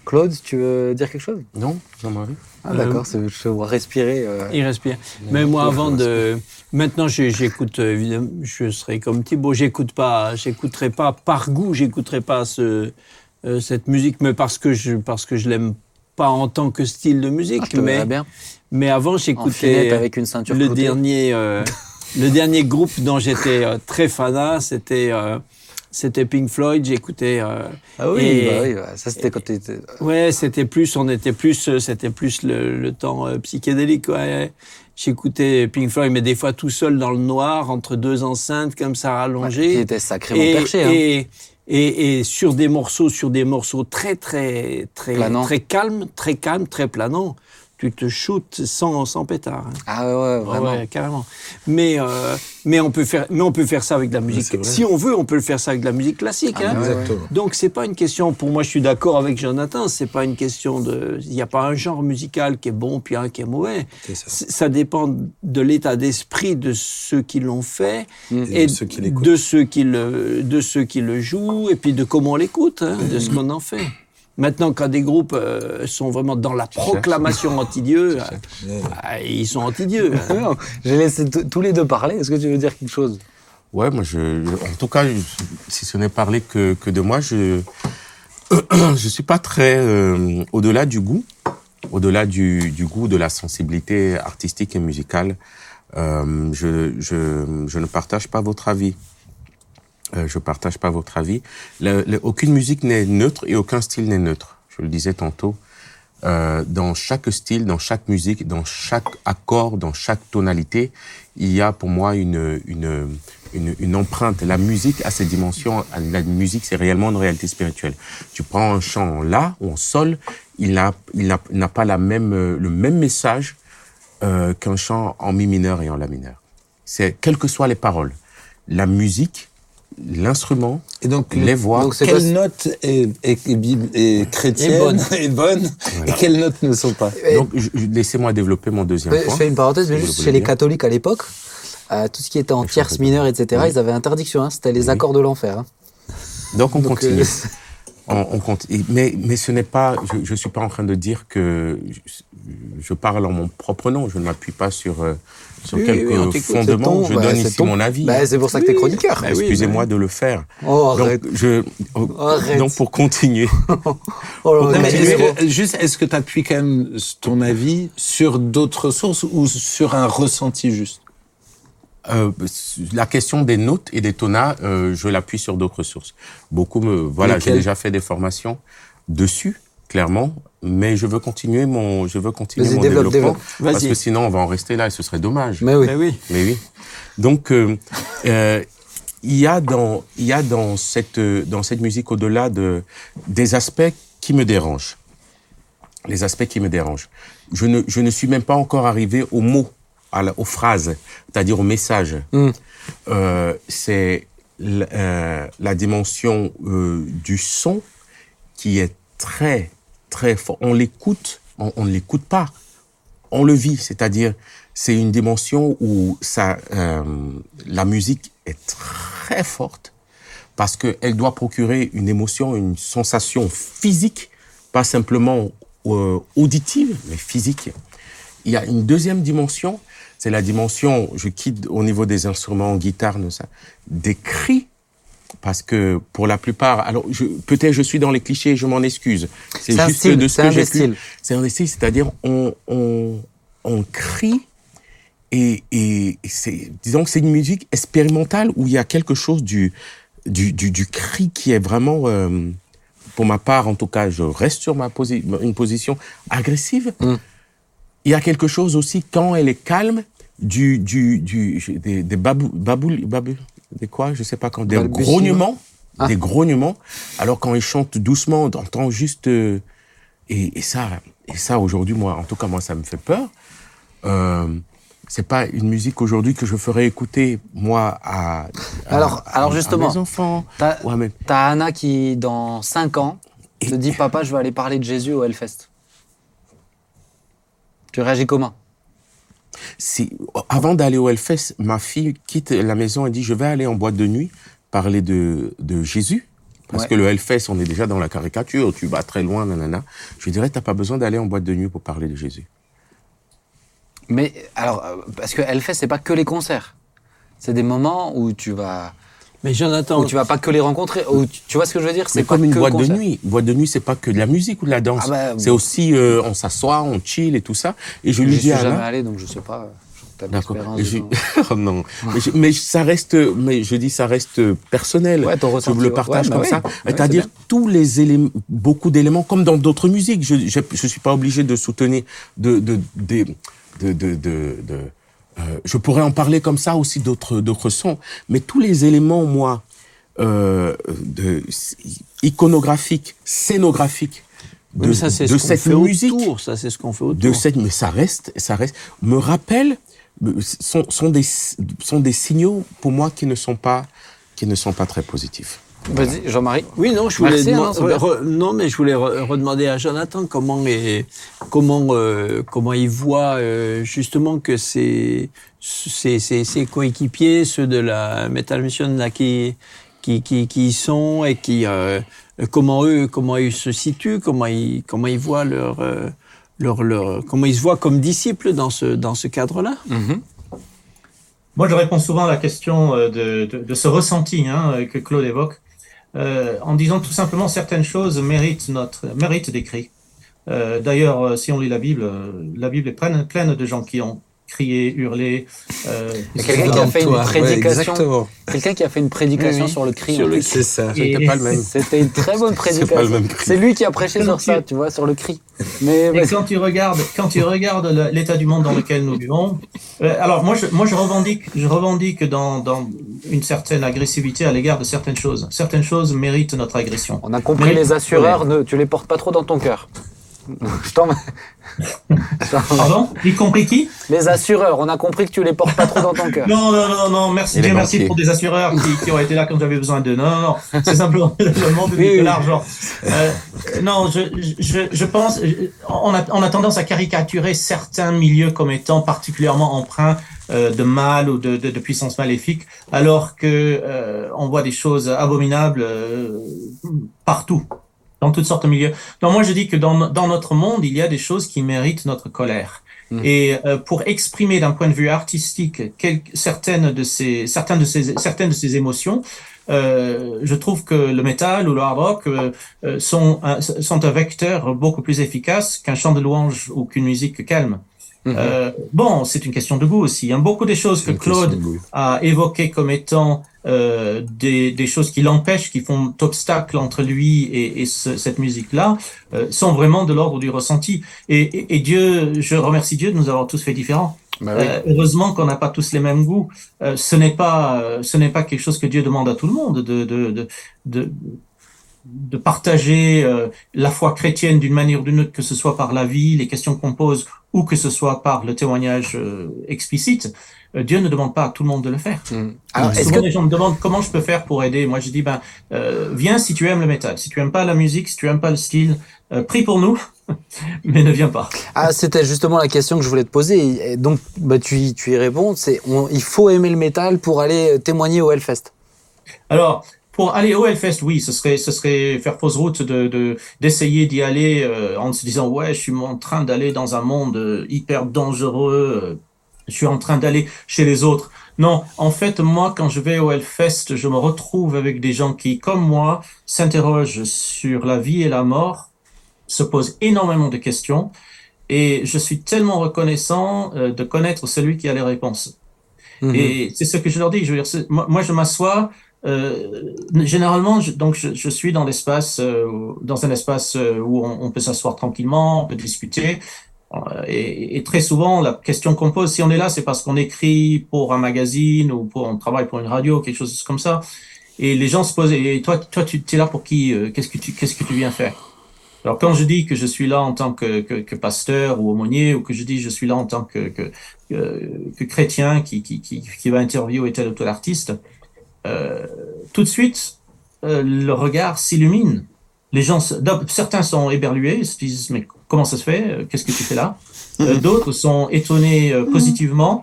Speaker 1: Claude. Tu veux dire quelque chose?
Speaker 2: Non, Jean-Marie
Speaker 1: Ah
Speaker 3: Euh,
Speaker 1: d'accord, c'est- je te vois respirer. euh.
Speaker 3: il respire. Mais moi, avant de. Maintenant, j'écoute, euh, évidemment, je serai comme Thibaut, j'écoute pas, j'écouterai pas par goût, j'écouterai pas ce, euh, cette musique, mais parce que je, parce que je l'aime pas en tant que style de musique.
Speaker 1: Ah, je te verrais
Speaker 3: mais,
Speaker 1: bien.
Speaker 3: mais avant, j'écoutais.
Speaker 1: avec une ceinture
Speaker 3: le
Speaker 1: cloutée.
Speaker 3: dernier, euh, le dernier groupe dont j'étais euh, très fanat, c'était euh, c'était Pink Floyd. J'écoutais. euh,
Speaker 1: Ah oui,
Speaker 3: Et-
Speaker 1: bah oui, bah, ça c'était quand t'étais.
Speaker 3: ouais, c'était plus, on était plus, euh, c'était plus le, le temps euh, psychédélique. Ouais. J'écoutais Pink Floyd, mais des fois tout seul dans le noir, entre deux enceintes comme ça
Speaker 1: Qui
Speaker 3: rallongées.
Speaker 1: était sacrément
Speaker 3: et,
Speaker 1: perché. hein.
Speaker 3: et, et, et sur des morceaux, sur des morceaux très très très très calmes, très calmes, très planants. Tu te shootes sans, sans pétard. hein.
Speaker 1: Ah ouais, ouais, vraiment.
Speaker 3: Ouais, carrément. Mais, euh, mais, on peut faire, mais on peut faire ça avec de la musique. Si on veut, on peut le faire ça avec de la musique classique.
Speaker 1: Ah,
Speaker 3: hein.
Speaker 4: Exactement.
Speaker 3: Donc c'est pas une question. Pour moi, je suis d'accord avec Jonathan. C'est pas une question de. Il n'y a pas un genre musical qui est bon puis un qui est mauvais.
Speaker 4: Ça.
Speaker 3: Dépend de l'état d'esprit de ceux qui l'ont fait
Speaker 4: Et
Speaker 3: et
Speaker 4: de ceux qui l'écoutent.
Speaker 3: de ceux qui le de ceux qui le jouent et puis de comment on l'écoute, hein, de ce qu'on en fait. Maintenant, quand des groupes euh, sont vraiment dans la proclamation anti-Dieu, ah, ils sont anti-Dieu. hein.
Speaker 1: J'ai laissé tous les deux parler. Est-ce que tu veux dire quelque chose?
Speaker 2: Ouais, moi, je, je- en tout cas, je- si ce n'est parler que, que de moi, je je suis pas très euh, au-delà du goût, au-delà du, du goût, de la sensibilité artistique et musicale. Euh, je, je, je ne partage pas votre avis. Euh, je partage pas votre avis. Le- le- aucune musique n'est neutre et aucun style n'est neutre. Je le disais tantôt. Euh, dans chaque style, dans chaque musique, dans chaque accord, dans chaque tonalité, il y a pour moi une, une, une, une empreinte. La musique a ses dimensions. La musique, c'est réellement une réalité spirituelle. Tu prends un chant en la ou en sol, il n'a pas la même, euh, le même message euh, qu'un chant en mi mineur et en la mineur. C'est quelles que soient les paroles, la musique, l'instrument,
Speaker 4: Et donc,
Speaker 2: les voix.
Speaker 1: Donc, c'est
Speaker 4: quelle
Speaker 1: quoi,
Speaker 4: note est, est, est bib- est chrétienne
Speaker 1: Est bonne.
Speaker 4: est bonne,
Speaker 2: Voilà.
Speaker 4: et quelles notes ne sont pas
Speaker 2: Donc, je- je- laissez-moi développer mon deuxième
Speaker 1: Je
Speaker 2: point.
Speaker 1: fais une parenthèse, mais juste chez les catholiques à l'époque, euh, tout ce qui était en
Speaker 2: Je
Speaker 1: tierce mineure, etc.,
Speaker 2: Oui.
Speaker 1: ils avaient interdiction. hein, C'était les
Speaker 2: Oui.
Speaker 1: accords de l'enfer. hein.
Speaker 2: Donc on
Speaker 1: Donc,
Speaker 2: continue.
Speaker 1: euh,
Speaker 2: On, on continue. Mais, mais ce n'est pas, je, je suis pas en train de dire que je, je parle en mon propre nom. Je ne m'appuie pas sur, euh, sur
Speaker 3: Oui,
Speaker 2: quelques
Speaker 3: oui,
Speaker 2: fondements.
Speaker 1: ton-
Speaker 2: je
Speaker 1: bah,
Speaker 2: donne
Speaker 1: c'est
Speaker 2: ici
Speaker 1: ton-
Speaker 2: mon avis.
Speaker 1: Bah, c'est pour ça que t'es
Speaker 3: Oui.
Speaker 1: chroniqueur.
Speaker 3: Bah
Speaker 2: Excusez-moi de le faire.
Speaker 1: Oh,
Speaker 2: Donc,
Speaker 1: arrête.
Speaker 2: je,
Speaker 1: Arrête.
Speaker 2: donc pour continuer,
Speaker 1: Oh tu
Speaker 4: est-ce
Speaker 1: es-
Speaker 4: que- juste, est-ce que tu appuies quand même ton avis sur d'autres sources ou sur un ressenti juste?
Speaker 2: Euh, la question des notes et des tonas, euh, je l'appuie sur d'autres sources. Beaucoup me, voilà, j'ai déjà fait des formations dessus, clairement, mais je veux continuer mon, je veux continuer
Speaker 1: Vas-y,
Speaker 2: mon
Speaker 1: développe,
Speaker 2: développement
Speaker 1: développe.
Speaker 2: parce que sinon on va en rester là et ce serait dommage.
Speaker 1: Mais oui.
Speaker 3: Oui.
Speaker 2: Mais oui. Donc, euh, euh, il y a dans, il y a dans cette, euh, dans cette musique au-delà de des aspects qui me dérangent. Les aspects qui me dérangent. Je ne, je ne suis même pas encore arrivé aux mots, à la- aux phrases, c'est-à-dire au message.
Speaker 1: Mm.
Speaker 2: Euh, c'est euh, la dimension euh, du son qui est très, très fort. On l'écoute, on ne l'écoute pas on le vit, c'est-à-dire c'est une dimension où ça, euh, la musique est très forte parce qu'elle doit procurer une émotion, une sensation physique, pas simplement euh, auditive, mais physique. Il y a une deuxième dimension, c'est la dimension, je quitte au niveau des instruments, guitare, des cris parce que pour la plupart, alors peut-être je suis dans les clichés, je m'en excuse.
Speaker 1: C'est
Speaker 2: juste
Speaker 1: style,
Speaker 2: de ce
Speaker 1: c'est
Speaker 2: que
Speaker 1: un
Speaker 2: j'ai pu- c'est un des styles, c'est-à-dire on, on, on crie et, et c'est, disons que c'est une musique expérimentale où il y a quelque chose du, du, du, du cri qui est vraiment, euh, pour ma part en tout cas, je reste sur ma posi une position agressive.
Speaker 1: Mm.
Speaker 2: Il y a quelque chose aussi quand elle est calme du, du, du des, des babou, babou, babou, des quoi, je sais pas quand, des grognements,
Speaker 1: Ah.
Speaker 2: des grognements. Alors quand ils chantent doucement, on entend juste euh, et, et ça, et ça aujourd'hui, moi, en tout cas, moi, ça me fait peur. Euh, c'est pas une musique aujourd'hui que je ferais écouter moi à, à-
Speaker 1: Alors-
Speaker 2: à-
Speaker 1: alors
Speaker 2: à
Speaker 1: justement,
Speaker 2: mes enfants.
Speaker 1: T'as
Speaker 2: Ouais, mais
Speaker 1: Anna qui, dans 5 ans, te dit Papa, je vais aller parler de Jésus au Hellfest. Tu réagis comment?
Speaker 2: Si, avant d'aller au Hellfest, ma fille quitte la maison et dit je vais aller en boîte de nuit parler de, de Jésus. Parce
Speaker 1: Ouais.
Speaker 2: que le Hellfest, on est déjà dans la caricature, tu vas très loin, nanana. Je lui dirais, t'as pas besoin d'aller en boîte de nuit pour parler de Jésus.
Speaker 1: Mais alors, euh, parce que Hellfest, c'est pas que les concerts. C'est des moments où tu vas,
Speaker 3: Mais Jonathan,
Speaker 1: où tu vas pas que les rencontrer. Où tu, tu vois ce que je veux dire C'est pas
Speaker 2: comme une
Speaker 1: que
Speaker 2: boîte de nuit. Boîte de nuit, c'est pas que de la musique ou de la danse.
Speaker 1: Ah bah,
Speaker 2: c'est aussi, euh, on s'assoit, on chill et tout ça. Et je lui
Speaker 1: Je
Speaker 2: dis
Speaker 1: suis
Speaker 2: à
Speaker 1: jamais allé, donc je sais pas.
Speaker 2: D'accord. je- oh non. Mais, je- mais ça reste, mais je dis ça reste personnel.
Speaker 1: Ouais, ton
Speaker 2: je
Speaker 1: ressenti,
Speaker 2: vous le partage
Speaker 1: Ouais, bah
Speaker 2: comme ça.
Speaker 1: Ouais,
Speaker 2: C'est-à-dire tous les éléments, beaucoup d'éléments, comme dans d'autres musiques. Je, je, je suis pas obligé de soutenir de, de, de, de, de, de- de- euh, je pourrais en parler comme ça aussi d'autres, d'autres sons. Mais tous les éléments, moi, euh, de, iconographiques, scénographiques de,
Speaker 3: Oui, ça, c'est
Speaker 2: de
Speaker 3: ce qu'on
Speaker 2: cette
Speaker 3: fait
Speaker 2: musique.
Speaker 3: autour. Ça, c'est ce qu'on fait autour.
Speaker 2: de cette, mais ça reste, ça reste, me rappelle, me- sont, sont des, sont des signaux pour moi qui ne sont pas, qui ne sont pas très positifs.
Speaker 1: Vas-y, Jean-Marie.
Speaker 3: Oui, non, je voulais
Speaker 1: Merci, hein,
Speaker 3: re- non, mais je voulais re- redemander à Jonathan comment est, comment euh, comment il voit euh, justement que ses ses, ses, ses coéquipiers, ceux de la Metal Mission là qui qui qui, qui y sont et qui euh, comment eux comment ils se situent, comment ils comment ils voient leur euh, leur, leur comment ils se voient comme disciples dans ce dans ce cadre-là.
Speaker 5: Moi, je réponds souvent à la question euh, de, de, de ce ressenti hein, que Claude évoque, euh, en disant tout simplement certaines choses méritent notre méritent des cris. Euh, D'ailleurs, euh, si on lit la Bible, euh, la Bible est pleine, pleine de gens qui ont crié, hurlé. Euh,
Speaker 1: quelqu'un qui a fait une
Speaker 4: ouais,
Speaker 1: prédication.
Speaker 4: exactement.
Speaker 1: Quelqu'un qui a fait une prédication
Speaker 3: Oui, oui.
Speaker 1: sur le cri.
Speaker 3: Le.
Speaker 4: C'est ça.
Speaker 2: C'était pas le même.
Speaker 1: C'était une très bonne
Speaker 2: C'est pas le
Speaker 1: prédication.
Speaker 2: même cri.
Speaker 1: C'est lui qui a prêché sur ça, tu vois, sur le cri. Mais
Speaker 5: Et quand tu regardes, quand tu regardes l'état du monde dans lequel nous vivons, euh, alors moi je, moi je revendique, je revendique dans, dans une certaine agressivité à l'égard de certaines choses. Certaines choses méritent notre agression.
Speaker 1: on a compris, les assureurs, ne, tu les portes pas trop dans ton cœur. Je t'en-
Speaker 5: Pardon? Y compris qui?
Speaker 1: Les assureurs, on a compris que tu les portes pas trop dans ton cœur.
Speaker 5: Non, non, non, non, merci, Dieu merci
Speaker 2: banquiers.
Speaker 5: pour des assureurs qui, qui ont été là quand j'avais besoin d'eux. Non, non, non, c'est simplement le monde
Speaker 1: Oui,
Speaker 5: de
Speaker 1: oui.
Speaker 5: l'argent. Euh, non, je, je, je pense, on a, on a tendance à caricaturer certains milieux comme étant particulièrement empreints euh, de mal ou de, de, de puissance maléfique, alors que euh, on voit des choses abominables euh, partout, dans toutes sortes de milieux. Donc moi je dis que dans, dans notre monde, il y a des choses qui méritent notre colère.
Speaker 1: Mm.
Speaker 5: Et euh, pour exprimer d'un point de vue artistique certaines de ces certaines de ces certaines de ces émotions, euh, je trouve que le métal ou le hard rock euh, euh, sont un, sont un vecteur beaucoup plus efficace qu'un chant de louange ou qu'une musique calme.
Speaker 1: Mhm.
Speaker 5: Euh, bon, c'est une question de goût aussi. Hein. Beaucoup des choses que Claude a évoquées comme étant euh, des, des choses qui l'empêchent, qui font obstacle entre lui et, et ce- cette musique-là, euh, sont vraiment de l'ordre du ressenti. Et, et, et Dieu, je remercie Dieu de nous avoir tous fait différents.
Speaker 1: Bah oui.
Speaker 5: Euh, heureusement qu'on n'a pas tous les mêmes goûts. Euh, ce n'est pas, euh, ce n'est pas quelque chose que Dieu demande à tout le monde de de de de, de partager euh, la foi chrétienne d'une manière ou d'une autre, que ce soit par la vie, les questions qu'on pose, ou que ce soit par le témoignage euh, explicite. Euh, Dieu ne demande pas à tout le monde de le faire.
Speaker 1: Mm. Alors,
Speaker 5: Souvent,
Speaker 1: que
Speaker 5: les gens me demandent comment je peux faire pour aider. Moi, je dis ben, euh, viens si tu aimes le métal, si tu aimes pas la musique, si tu aimes pas le style, euh, prie pour nous, mais ne viens pas.
Speaker 1: Ah, c'était justement la question que je voulais te poser. Et donc, bah, tu, y- tu y réponds. C'est, on- il faut aimer le métal pour aller témoigner au Hellfest.
Speaker 5: Alors, pour aller au Hellfest, oui, ce serait, ce serait faire fausse route de, de, d'essayer d'y aller euh, en se disant, ouais, je suis en train d'aller dans un monde hyper dangereux, je suis en train d'aller chez les autres. Non, en fait, moi, quand je vais au Hellfest, je me retrouve avec des gens qui, comme moi, s'interrogent sur la vie et la mort, se posent énormément de questions, et je suis tellement reconnaissant euh, de connaître celui qui a les réponses.
Speaker 1: Mhm.
Speaker 5: Et c'est ce que je leur dis. Je veux dire, moi, moi, je m'assois. Euh, généralement, je, donc je, je suis dans l'espace, euh, dans un espace euh, où on, on peut s'asseoir tranquillement, on peut discuter. Euh, Et, et très souvent, la question qu'on pose, si on est là, c'est parce qu'on écrit pour un magazine ou pour on travaille pour une radio, quelque chose comme ça. Et les gens se posent. Et toi, toi, tu es là pour qui euh, Qu'est-ce que tu, qu'est-ce que tu viens faire? Alors, quand je dis que je suis là en tant que, que, que pasteur ou aumônier, ou que je dis je suis là en tant que, que, que, que chrétien qui, qui, qui, qui va interviewer tel ou tel artiste, euh, tout de suite, euh, le regard s'illumine. Les gens, certains sont éberlués, ils se disent mais comment ça se fait Euh, Qu'est-ce que tu fais là? Euh, D'autres sont étonnés euh, positivement.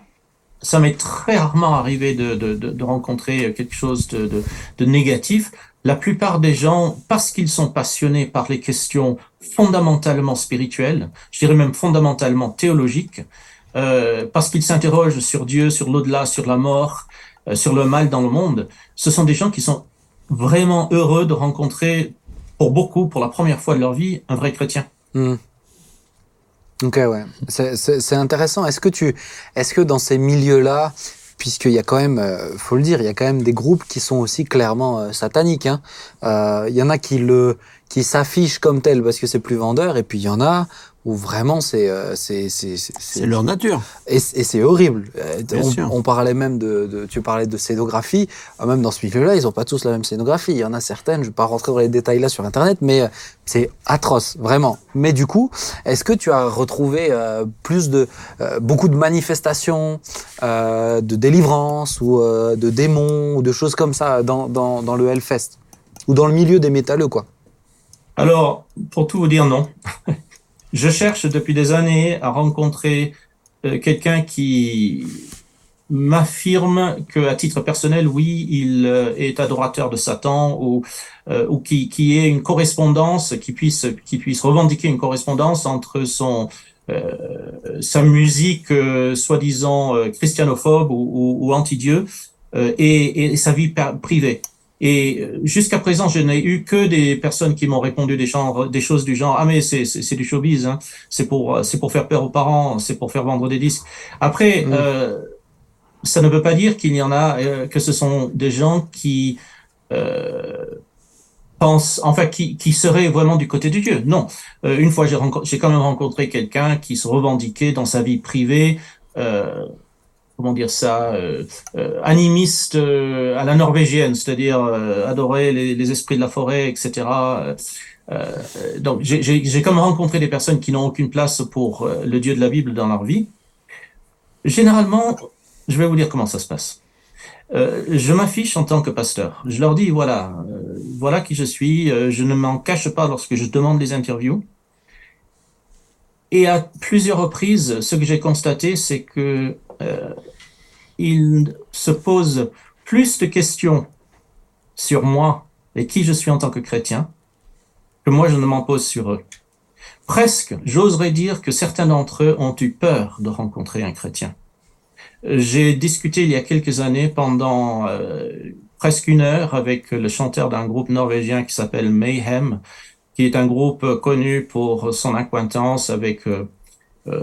Speaker 5: Ça m'est très rarement arrivé de, de, de, de rencontrer quelque chose de, de, de négatif. La plupart des gens, parce qu'ils sont passionnés par les questions fondamentalement spirituelles, je dirais même fondamentalement théologiques, euh, parce qu'ils s'interrogent sur Dieu, sur l'au-delà, sur la mort, euh, sur le mal dans le monde, ce sont des gens qui sont vraiment heureux de rencontrer, pour beaucoup, pour la première fois de leur vie, un vrai chrétien.
Speaker 1: Hmm. Ok, ouais. C'est- intéressant. Est-ce que tu, est-ce que dans ces milieux-là, puisqu'il y a quand même, euh, faut le dire, il y a quand même des groupes qui sont aussi clairement euh, sataniques. hein. Euh, Il y en a qui le, qui s'affichent comme tels parce que c'est plus vendeur, et puis il y en a où vraiment c'est euh, c'est c'est
Speaker 3: leur nature.
Speaker 1: et, c'est horrible. Euh,
Speaker 3: Bien
Speaker 1: on,
Speaker 3: sûr.
Speaker 1: on parlait même de, de- tu parlais de scénographie. Ah, Même dans ce milieu-là, ils ont pas tous la même scénographie. Il y en a certaines. Je vais pas rentrer dans les détails là sur Internet, mais euh, c'est atroce, vraiment. Mais du coup, est-ce que tu as retrouvé euh, plus de euh, beaucoup de manifestations, euh, de délivrance ou euh, de démons ou de choses comme ça dans dans, dans le Hellfest? Ou dans le milieu des métalleux, quoi?
Speaker 5: Alors, pour tout vous dire, non. Je cherche depuis des années à rencontrer euh, quelqu'un qui m'affirme que, à titre personnel, oui, il euh, est adorateur de Satan ou euh, qui qui ait une correspondance, qui puisse qui puisse revendiquer une correspondance entre son euh, sa musique soi-disant christianophobe ou, ou, ou anti-dieu et, et sa vie privée. Et euh, jusqu'à présent, je n'ai eu que des personnes qui m'ont répondu des, genres, des choses du genre ah mais c'est c'est du showbiz, hein. c'est pour euh, c'est pour faire peur aux parents, c'est pour faire vendre des disques. Après,
Speaker 1: Mm.
Speaker 5: euh, ça ne veut pas dire qu'il y en a euh, que ce sont des gens qui euh, pensent, enfin qui qui seraient vraiment du côté du Dieu. Non, Euh, une fois j'ai quand même rencontré quelqu'un qui se revendiquait dans sa vie privée. Euh, comment dire ça, euh, euh, animiste euh, à la norvégienne, c'est-à-dire adorer les, esprits de la forêt, etc. Donc j'ai- comme rencontré des personnes qui n'ont aucune place pour le Dieu de la Bible dans leur vie. Généralement, je vais vous dire comment ça se passe. Je m'affiche en tant que pasteur. Je leur dis voilà, voilà qui je suis. je ne m'en cache pas lorsque je demande les interviews. Et à plusieurs reprises, ce que j'ai constaté, c'est que ils se posent plus de questions sur moi et qui je suis en tant que chrétien que moi je ne m'en pose sur eux. Presque, j'oserais dire que certains d'entre eux ont eu peur de rencontrer un chrétien. J'ai discuté il y a quelques années pendant euh, presque une heure avec le chanteur d'un groupe norvégien qui s'appelle Mayhem, qui est un groupe connu pour son acquaintance avec euh,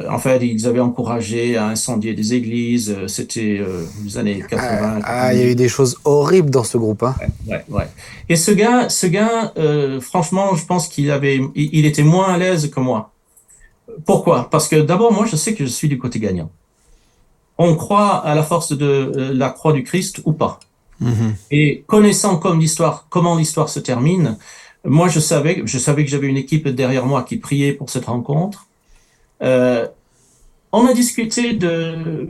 Speaker 5: en fait, ils avaient encouragé à incendier des églises. euh, C'était euh, les années 80.
Speaker 1: Ah, il y a eu des choses horribles dans ce groupe. Hein.
Speaker 5: Ouais, ouais. Et ce gars, ce gars, euh, franchement, je pense qu'il avait, il, était moins à l'aise que moi. Pourquoi? Parce que d'abord, moi, je sais que je suis du côté gagnant. On croit à la force de euh, la croix du Christ ou pas. Et connaissant comme l'histoire, comment l'histoire se termine, moi, je savais, je savais que j'avais une équipe derrière moi qui priait pour cette rencontre. Euh, on a discuté de,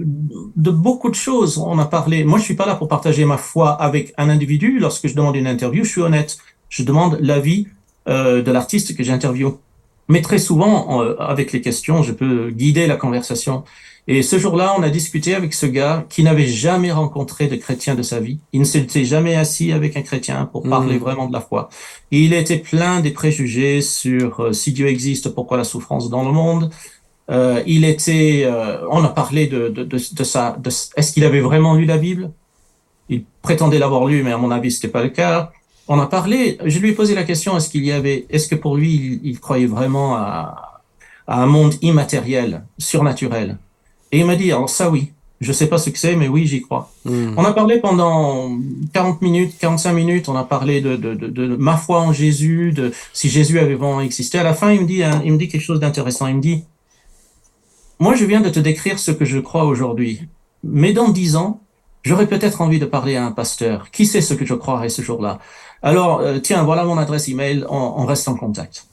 Speaker 5: de beaucoup de choses. On a parlé. Moi, je suis pas là pour partager ma foi avec un individu. Lorsque je demande une interview, je suis honnête. Je demande l'avis euh, de l'artiste que j'interviewe. Mais très souvent, euh, avec les questions, je peux guider la conversation. Et ce jour-là, on a discuté avec ce gars qui n'avait jamais rencontré de chrétien de sa vie. Il ne s'était jamais assis avec un chrétien pour parler vraiment de la foi. Et il était plein des préjugés sur euh, si Dieu existe, pourquoi la souffrance dans le monde. Euh, il était, euh, on a parlé de, de, de, de ça. De, Est-ce qu'il avait vraiment lu la Bible? Il prétendait l'avoir lu, mais à mon avis, c'était pas le cas. On a parlé. Je lui ai posé la question est-ce qu'il y avait, est-ce que pour lui, il, il croyait vraiment à, à un monde immatériel, surnaturel? Et il m'a dit alors ça oui. Je sais pas ce que c'est, mais oui, j'y crois.
Speaker 1: Mm.
Speaker 5: On a parlé pendant 40 minutes, 45 minutes. On a parlé de, de, de, de ma foi en Jésus, de si Jésus avait vraiment existé. À la fin, il me dit, hein, il me dit quelque chose d'intéressant. Il me dit, moi, je viens de te décrire ce que je crois aujourd'hui. Mais dans dix ans, j'aurais peut-être envie de parler à un pasteur. Qui sait ce que je croirais ce jour-là? Alors, euh, tiens, voilà mon adresse email. On, on reste en contact.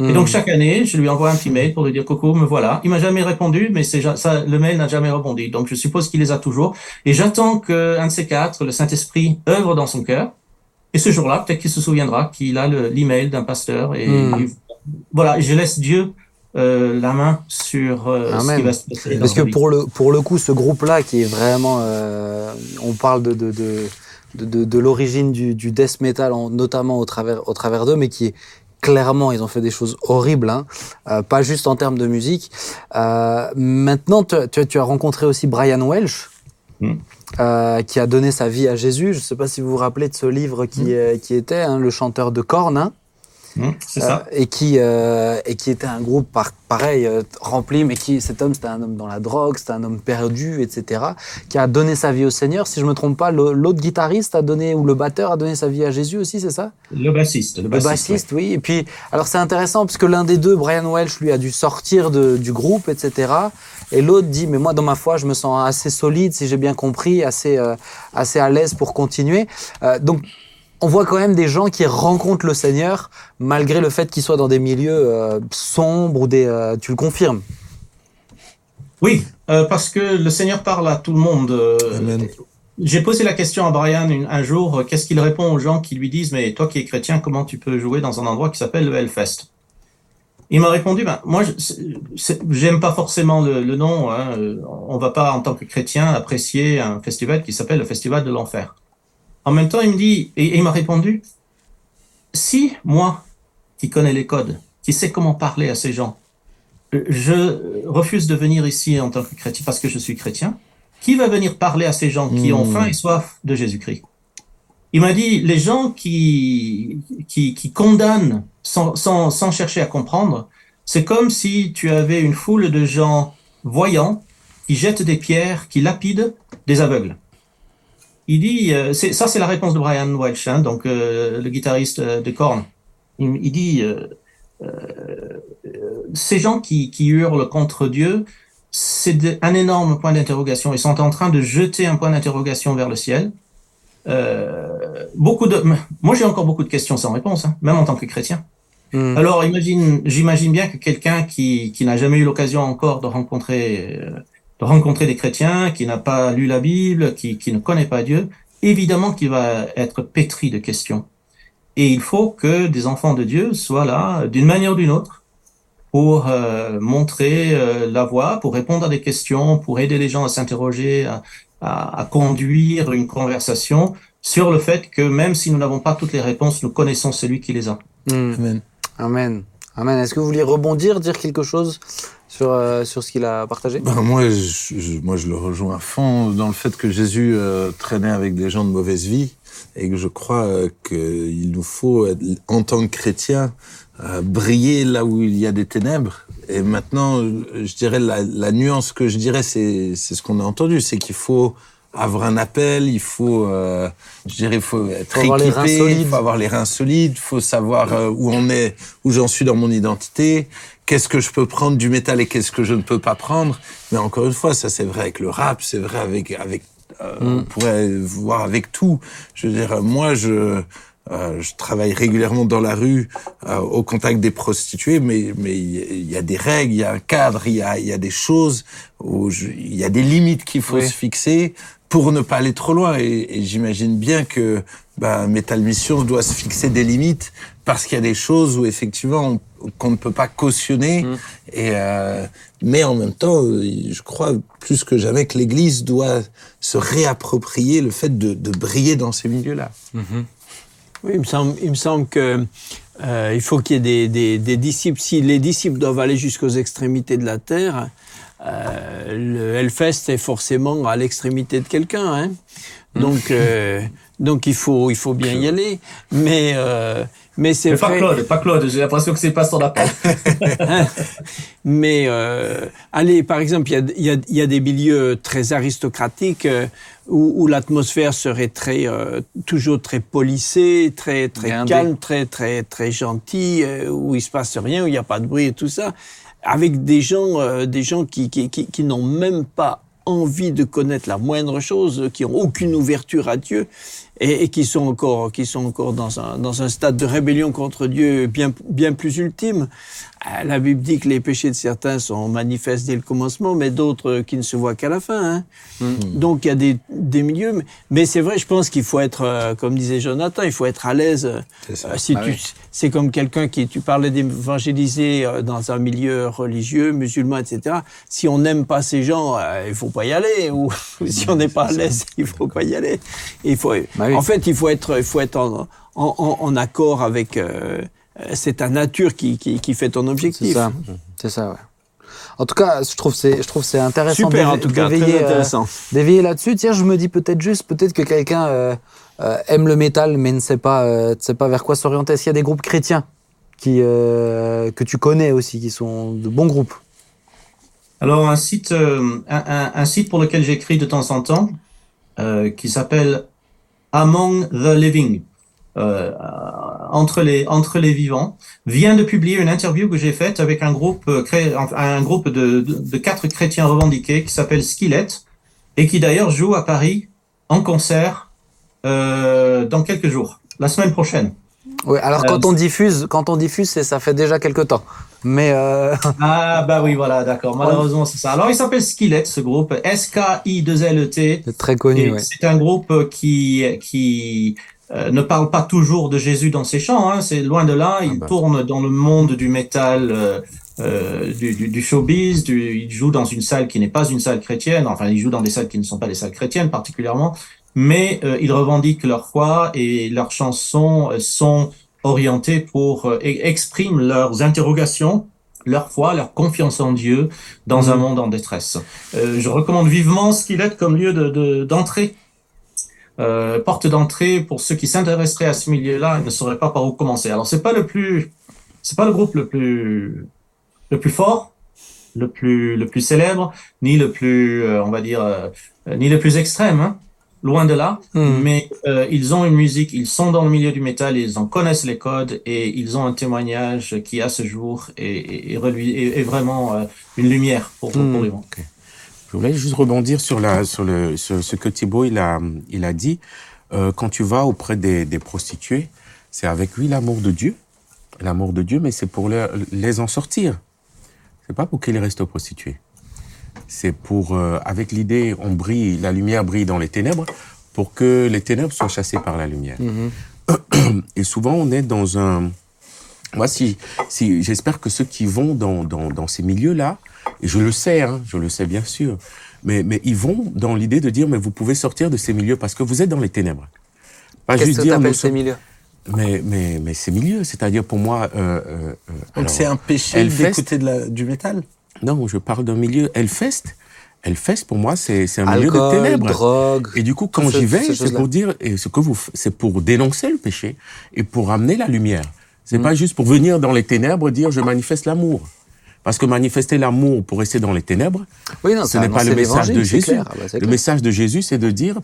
Speaker 5: Et donc chaque année, je lui envoie un petit mail pour lui dire coucou, me voilà. Il m'a jamais répondu, mais c'est ça, le mail n'a jamais rebondi. Donc je suppose qu'il les a toujours. Et j'attends que un de ces quatre, le Saint-Esprit, œuvre dans son cœur. Et ce jour-là, peut-être qu'il se souviendra qu'il a le- l'email d'un pasteur. Et, et voilà, je laisse Dieu euh, la main sur euh, ce qui va se passer.
Speaker 1: Parce que pour le, pour le coup, ce groupe-là, qui est vraiment. euh, on parle de, de, de, de, l'origine du, du death metal, en- notamment au travers, au travers d'eux, mais qui est clairement, ils ont fait des choses horribles, hein, pas juste en termes de musique. Maintenant, tu, tu, tu as rencontré aussi Brian Welsh.
Speaker 5: Mm.
Speaker 1: euh, qui a donné sa vie à Jésus. Je ne sais pas si vous vous rappelez de ce livre qui, euh, qui était hein, le chanteur de Korn. hein.
Speaker 5: Mmh, c'est ça.
Speaker 1: Euh, et qui euh, et qui était un groupe par, pareil euh, rempli, mais qui cet homme c'était un homme dans la drogue, c'était un homme perdu, etc. Qui a donné sa vie au Seigneur. Si je me trompe pas, l'autre guitariste a donné ou le batteur a donné sa vie à Jésus aussi, c'est ça?
Speaker 5: Le bassiste. Le
Speaker 1: Le
Speaker 5: bassiste,
Speaker 1: bassiste, oui. Et puis, alors c'est intéressant parce que l'un des deux, Brian Welch, lui a dû sortir de- du groupe, etc. Et l'autre dit, mais moi, dans ma foi, je me sens assez solide, si j'ai bien compris, assez, euh, assez à l'aise pour continuer. Euh, donc, on voit quand même des gens qui rencontrent le Seigneur malgré le fait qu'ils soient dans des milieux euh, sombres ou des. euh, tu le confirmes?
Speaker 5: Oui, euh, parce que le Seigneur parle à tout le monde. euh. J'ai posé la question à Brian une- un jour, euh, qu'est-ce qu'il répond aux gens qui lui disent, mais toi qui es chrétien, comment tu peux jouer dans un endroit qui s'appelle le Hellfest? Il m'a répondu, ben, moi, j'aime pas forcément le, le nom. Hein, on va pas, en tant que chrétien, apprécier un festival qui s'appelle le Festival de l'Enfer. En même temps, il me dit, et, et il m'a répondu, si moi, qui connais les codes, qui sais comment parler à ces gens, je refuse de venir ici en tant que chrétien parce que je suis chrétien. Qui va venir parler à ces gens qui ont faim et soif de Jésus-Christ? Il m'a dit, les gens qui, qui, qui condamnent sans, sans, sans chercher à comprendre, c'est comme si tu avais une foule de gens voyants qui jettent des pierres, qui lapident des aveugles. Il dit, euh, ça c'est la réponse de Brian Welch, hein, donc euh, le guitariste euh, de Korn. Il, il dit, euh, ces gens qui, qui hurlent contre Dieu, c'est un énorme point d'interrogation. Ils sont en train de jeter un point d'interrogation vers le ciel. Euh, beaucoup de, moi, j'ai encore beaucoup de questions sans réponse, hein, même en tant que chrétien.
Speaker 1: Hmm.
Speaker 5: Alors, imagine, j'imagine bien que quelqu'un qui, qui n'a jamais eu l'occasion encore de rencontrer, euh, de rencontrer des chrétiens, qui n'a pas lu la Bible, qui, qui ne connaît pas Dieu, évidemment qu'il va être pétri de questions. Et il faut que des enfants de Dieu soient là, d'une manière ou d'une autre, pour euh, montrer euh, la voie, pour répondre à des questions, pour aider les gens à s'interroger, à, à, à conduire une conversation sur le fait que même si nous n'avons pas toutes les réponses, nous connaissons celui qui les a.
Speaker 1: Hmm.
Speaker 4: Amen.
Speaker 1: Amen. Amen. Est-ce que vous vouliez rebondir, dire quelque chose? Sur, euh, sur ce qu'il a partagé
Speaker 4: Ben, moi, je, je- moi, je le rejoins à fond dans le fait que Jésus euh, traînait avec des gens de mauvaise vie et que je crois euh, qu'il nous faut, être- en tant que chrétiens, briller là où il y a des ténèbres. Et maintenant, je dirais la, la nuance que je dirais, c'est ce qu'on a entendu, c'est qu'il faut avoir un appel, il faut, euh, je dirais, il faut être
Speaker 1: Faut
Speaker 4: équipé, il faut avoir les reins solides, il faut savoir euh, où on est, où j'en suis dans mon identité, qu'est-ce que je peux prendre du métal et qu'est-ce que je ne peux pas prendre. Mais encore une fois, ça c'est vrai avec le rap, c'est vrai avec avec euh, on pourrait voir avec tout. Je veux dire, moi je euh, je travaille régulièrement dans la rue euh, au contact des prostituées, mais mais il y a- des règles, il y a un cadre, il y a il y a des choses où il y a des limites qu'il faut
Speaker 1: Oui.
Speaker 4: se fixer pour ne pas aller trop loin. Et, et j'imagine bien que bah, Metal Mission doit se fixer des limites parce qu'il y a des choses où effectivement on- qu'on ne peut pas cautionner.
Speaker 1: Mm.
Speaker 4: Et euh, mais en même temps, euh, je crois plus que jamais que l'Église doit se réapproprier le fait de, de briller dans ces milieux-là.
Speaker 3: Oui, il me semble, il me semble que euh, il faut qu'il y ait des, des, des disciples. Si les disciples doivent aller jusqu'aux extrémités de la terre, euh, le Hellfest est forcément à l'extrémité de quelqu'un. Hein donc, euh, donc il faut, il faut bien y aller. Mais, euh, mais c'est
Speaker 5: Mais pas
Speaker 3: vrai.
Speaker 5: Claude, pas Claude, j'ai l'impression que c'est pas son appel.
Speaker 3: Mais euh, allez, par exemple, il y a, y, a, il y a des milieux très aristocratiques euh, où, où l'atmosphère serait très toujours très policée, très très calme, très très très gentil, euh, où il se passe rien, où il n'y a pas de bruit et tout ça, avec des gens des gens qui qui, qui, qui n'ont même pas envie de connaître la moindre chose, qui ont aucune ouverture à Dieu et, et qui sont encore qui sont encore dans un dans un stade de rébellion contre Dieu bien bien plus ultime. Euh, La Bible dit que les péchés de certains sont manifestes dès le commencement, mais d'autres qui ne se voient qu'à la fin. hein. Donc il y a des, des milieux, mais, mais c'est vrai, je pense qu'il faut être, euh, comme disait Jonathan, il faut être à l'aise. euh,
Speaker 4: C'est ça.
Speaker 3: si
Speaker 1: Ah
Speaker 3: tu,
Speaker 1: oui.
Speaker 3: c'est comme quelqu'un qui, tu parlais d'évangéliser euh, dans un milieu religieux, musulman, etc. Si on n'aime pas ces gens, euh, il faut pas y aller. Ou si on n'est pas à l'aise, il faut pas y aller. Il faut,
Speaker 1: Bah oui.
Speaker 3: en fait, il faut être, il faut être en, en, en- en accord avec. euh, euh, c'est ta nature qui, qui, qui fait ton
Speaker 1: C'est
Speaker 3: objectif.
Speaker 1: ça. C'est ça, ouais. En tout cas, je trouve c'est, je trouve c'est intéressant
Speaker 3: Super, en tout cas,
Speaker 1: d'éveiller,
Speaker 3: très
Speaker 1: euh,
Speaker 3: intéressant.
Speaker 1: d'éveiller là-dessus. Tiens, je me dis peut-être juste, peut-être que quelqu'un euh, euh, aime le métal, mais ne sait pas, euh, ne sait pas vers quoi s'orienter. Est-ce qu'il y a des groupes chrétiens qui, euh, que tu connais aussi, qui sont de bons groupes?
Speaker 5: Alors un site, euh, un, un- un site pour lequel j'écris de temps en temps, euh, qui s'appelle Among the Living, euh, entre les entre les vivants, vient de publier une interview que j'ai faite avec un groupe euh, un groupe de, de, de quatre chrétiens revendiqués qui s'appelle Skillet et qui d'ailleurs joue à Paris en concert euh, dans quelques jours, la semaine prochaine.
Speaker 1: Oui, alors quand on diffuse, quand on diffuse, ça fait déjà quelques temps. Mais euh,
Speaker 5: Ah bah oui voilà d'accord malheureusement c'est ça. Alors il s'appelle Skillet ce groupe S K I 2 L E T
Speaker 1: c'est très connu. Ouais.
Speaker 5: C'est un groupe qui qui euh, ne parle pas toujours de Jésus dans ses chants. Hein, c'est loin de là. Il
Speaker 2: bah.
Speaker 5: tourne dans le monde du métal, euh, du, du, du showbiz. Du, il joue dans une salle qui n'est pas une salle chrétienne. Enfin, il joue dans des salles qui ne sont pas des salles chrétiennes particulièrement. Mais ils revendiquent leur foi et leurs chansons sont orientées pour euh, e- expriment leurs interrogations leur foi, leur confiance en Dieu dans un monde en détresse. Euh, je recommande vivement Skillet comme lieu de- de- d'entrée euh, porte d'entrée pour ceux qui s'intéresseraient à ce milieu-là et ne sauraient pas par où commencer. Alors c'est pas le plus, c'est pas le groupe le plus, le plus fort, le plus, le plus célèbre, ni le plus, euh, on va dire, ni le plus extrême, hein, loin de là.
Speaker 1: Hmm.
Speaker 5: Mais euh, ils ont une musique, ils sont dans le milieu du métal, ils en connaissent les codes et ils ont un témoignage qui à ce jour est, est, est, relui- est- est vraiment euh, une lumière pour, pour, pour
Speaker 1: Hmm.
Speaker 5: les gens.
Speaker 2: Je voulais juste rebondir sur, la, sur, le, sur ce que Thibault il a, il a dit. Euh, quand tu vas auprès des, des prostituées, c'est avec oui l'amour de Dieu, l'amour de Dieu, mais c'est pour leur- les en sortir. C'est pas pour qu'ils restent prostituées. C'est pour, euh, avec l'idée, on brille, la lumière brille dans les ténèbres, pour que les ténèbres soient chassées par la lumière.
Speaker 1: Mhm.
Speaker 2: Et souvent, on est dans un. Moi, si, si j'espère que ceux qui vont dans, dans, dans ces milieux-là, et je le sais, hein, je le sais bien sûr, mais, mais ils vont dans l'idée de dire, mais vous pouvez sortir de ces milieux parce que vous êtes dans les ténèbres. Pas juste
Speaker 1: que
Speaker 2: dire, nous
Speaker 1: ces milieux
Speaker 2: mais, mais, mais ces milieux, c'est-à-dire pour moi. Euh, euh, euh,
Speaker 4: Donc c'est un péché d'écouter de la- du métal
Speaker 2: Non, je parle d'un milieu. Hellfest, Hellfest pour moi, c'est un milieu de ténèbres.
Speaker 1: drogue.
Speaker 2: Et du coup, quand j'y vais,
Speaker 1: ces
Speaker 2: c'est pour dire, et ce que vous, c'est pour dénoncer le péché et pour amener la lumière. C'est
Speaker 1: Mm.
Speaker 2: pas juste pour venir dans les ténèbres dire je manifeste l'amour. Parce que manifester l'amour pour rester dans les ténèbres,
Speaker 1: Oui, non,
Speaker 2: ce n'est pas le message de Jésus.
Speaker 1: Ah bah,
Speaker 2: Le
Speaker 1: clair.
Speaker 2: message de Jésus, c'est de dire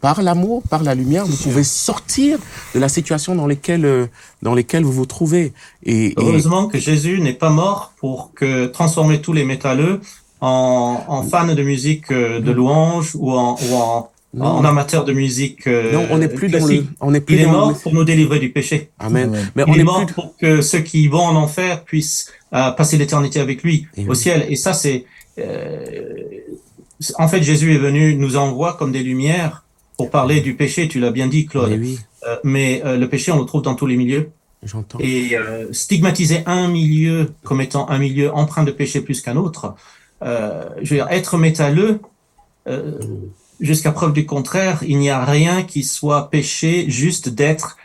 Speaker 2: par l'amour, par la lumière, vous pouvez sortir de la situation dans laquelle, euh, dans lesquelles vous vous trouvez. Et, et-
Speaker 5: Heureusement que Jésus n'est pas mort pour que transformer tous les métalleux en, en fans de musique euh, de louange ou en, ou en,
Speaker 2: Non.
Speaker 5: en amateurs de musique. euh,
Speaker 2: non, on n'est plus dans le,
Speaker 5: classique.
Speaker 2: on n'est plus
Speaker 5: Il est
Speaker 2: dans
Speaker 5: mort
Speaker 2: le,
Speaker 5: pour nous délivrer du péché.
Speaker 2: Amen.
Speaker 4: Amen.
Speaker 2: Mais on
Speaker 5: Il est
Speaker 2: n'est
Speaker 5: mort
Speaker 2: plus,
Speaker 5: pour que ceux qui vont en enfer puissent euh, passer l'éternité avec lui
Speaker 2: Et
Speaker 5: au
Speaker 2: oui.
Speaker 5: ciel. Et ça, c'est euh, c'est- en fait Jésus est venu nous envoie comme des lumières pour parler du péché. Tu l'as bien dit, Claude.
Speaker 2: Mais oui,
Speaker 5: Euh, mais euh, le péché, on le trouve dans tous les milieux.
Speaker 2: j'entends.
Speaker 5: Et euh, stigmatiser un milieu comme étant un milieu empreint de péché plus qu'un autre, euh, je veux dire, être métalleux, euh, jusqu'à preuve du contraire, il n'y a rien qui soit péché juste d'être,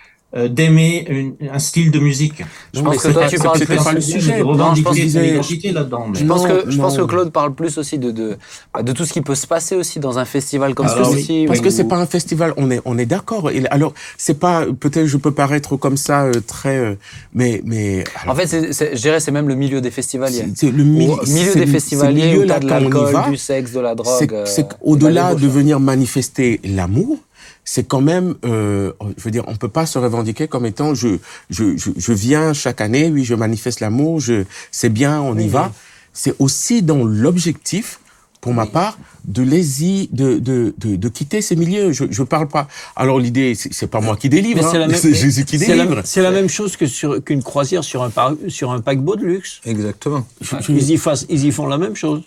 Speaker 5: d'aimer une- un style de musique.
Speaker 1: Je
Speaker 2: Non,
Speaker 1: pense que toi, tu parles plus-
Speaker 2: pas le
Speaker 5: Je
Speaker 2: sujet.
Speaker 1: Non, je pense
Speaker 2: que
Speaker 5: une
Speaker 2: disais-
Speaker 5: identité là-dedans. mais-
Speaker 1: Je pense,
Speaker 2: Non,
Speaker 1: que, je pense que
Speaker 2: non.
Speaker 1: Claude parle plus aussi de, de, bah, de tout ce qui peut se passer aussi dans un festival comme celui-ci.
Speaker 2: Parce
Speaker 1: où-
Speaker 2: que c'est pas un festival, on est on est d'accord. Et Alors c'est pas peut-être je peux paraître comme ça euh, très euh, mais mais
Speaker 1: En fait, c'est- c'est- je dirais c'est même le milieu des festivaliers.
Speaker 2: c'est c'est le mi-
Speaker 1: milieu
Speaker 2: c'est
Speaker 1: des
Speaker 2: le-
Speaker 1: festivaliers où t'as de l'alcool, du sexe, de la drogue.
Speaker 2: c'est
Speaker 1: euh,
Speaker 2: au-delà de venir manifester l'amour, c'est quand même, euh, je veux dire, on peut pas se revendiquer comme étant je je je, je viens chaque année, oui, je manifeste l'amour, je c'est bien, on y va. C'est aussi dans l'objectif, pour ma part, de les y, de, de, de, de quitter ces milieux. Je, je parle pas. Alors l'idée, c'est pas moi qui délivre,
Speaker 3: Mais c'est la
Speaker 2: hein,
Speaker 3: même-
Speaker 2: c'est Jésus qui délivre.
Speaker 3: c'est la même chose que sur qu'une croisière sur un, par- sur un paquebot de luxe.
Speaker 4: Exactement.
Speaker 3: Ils y, fassent- ils y font la même chose.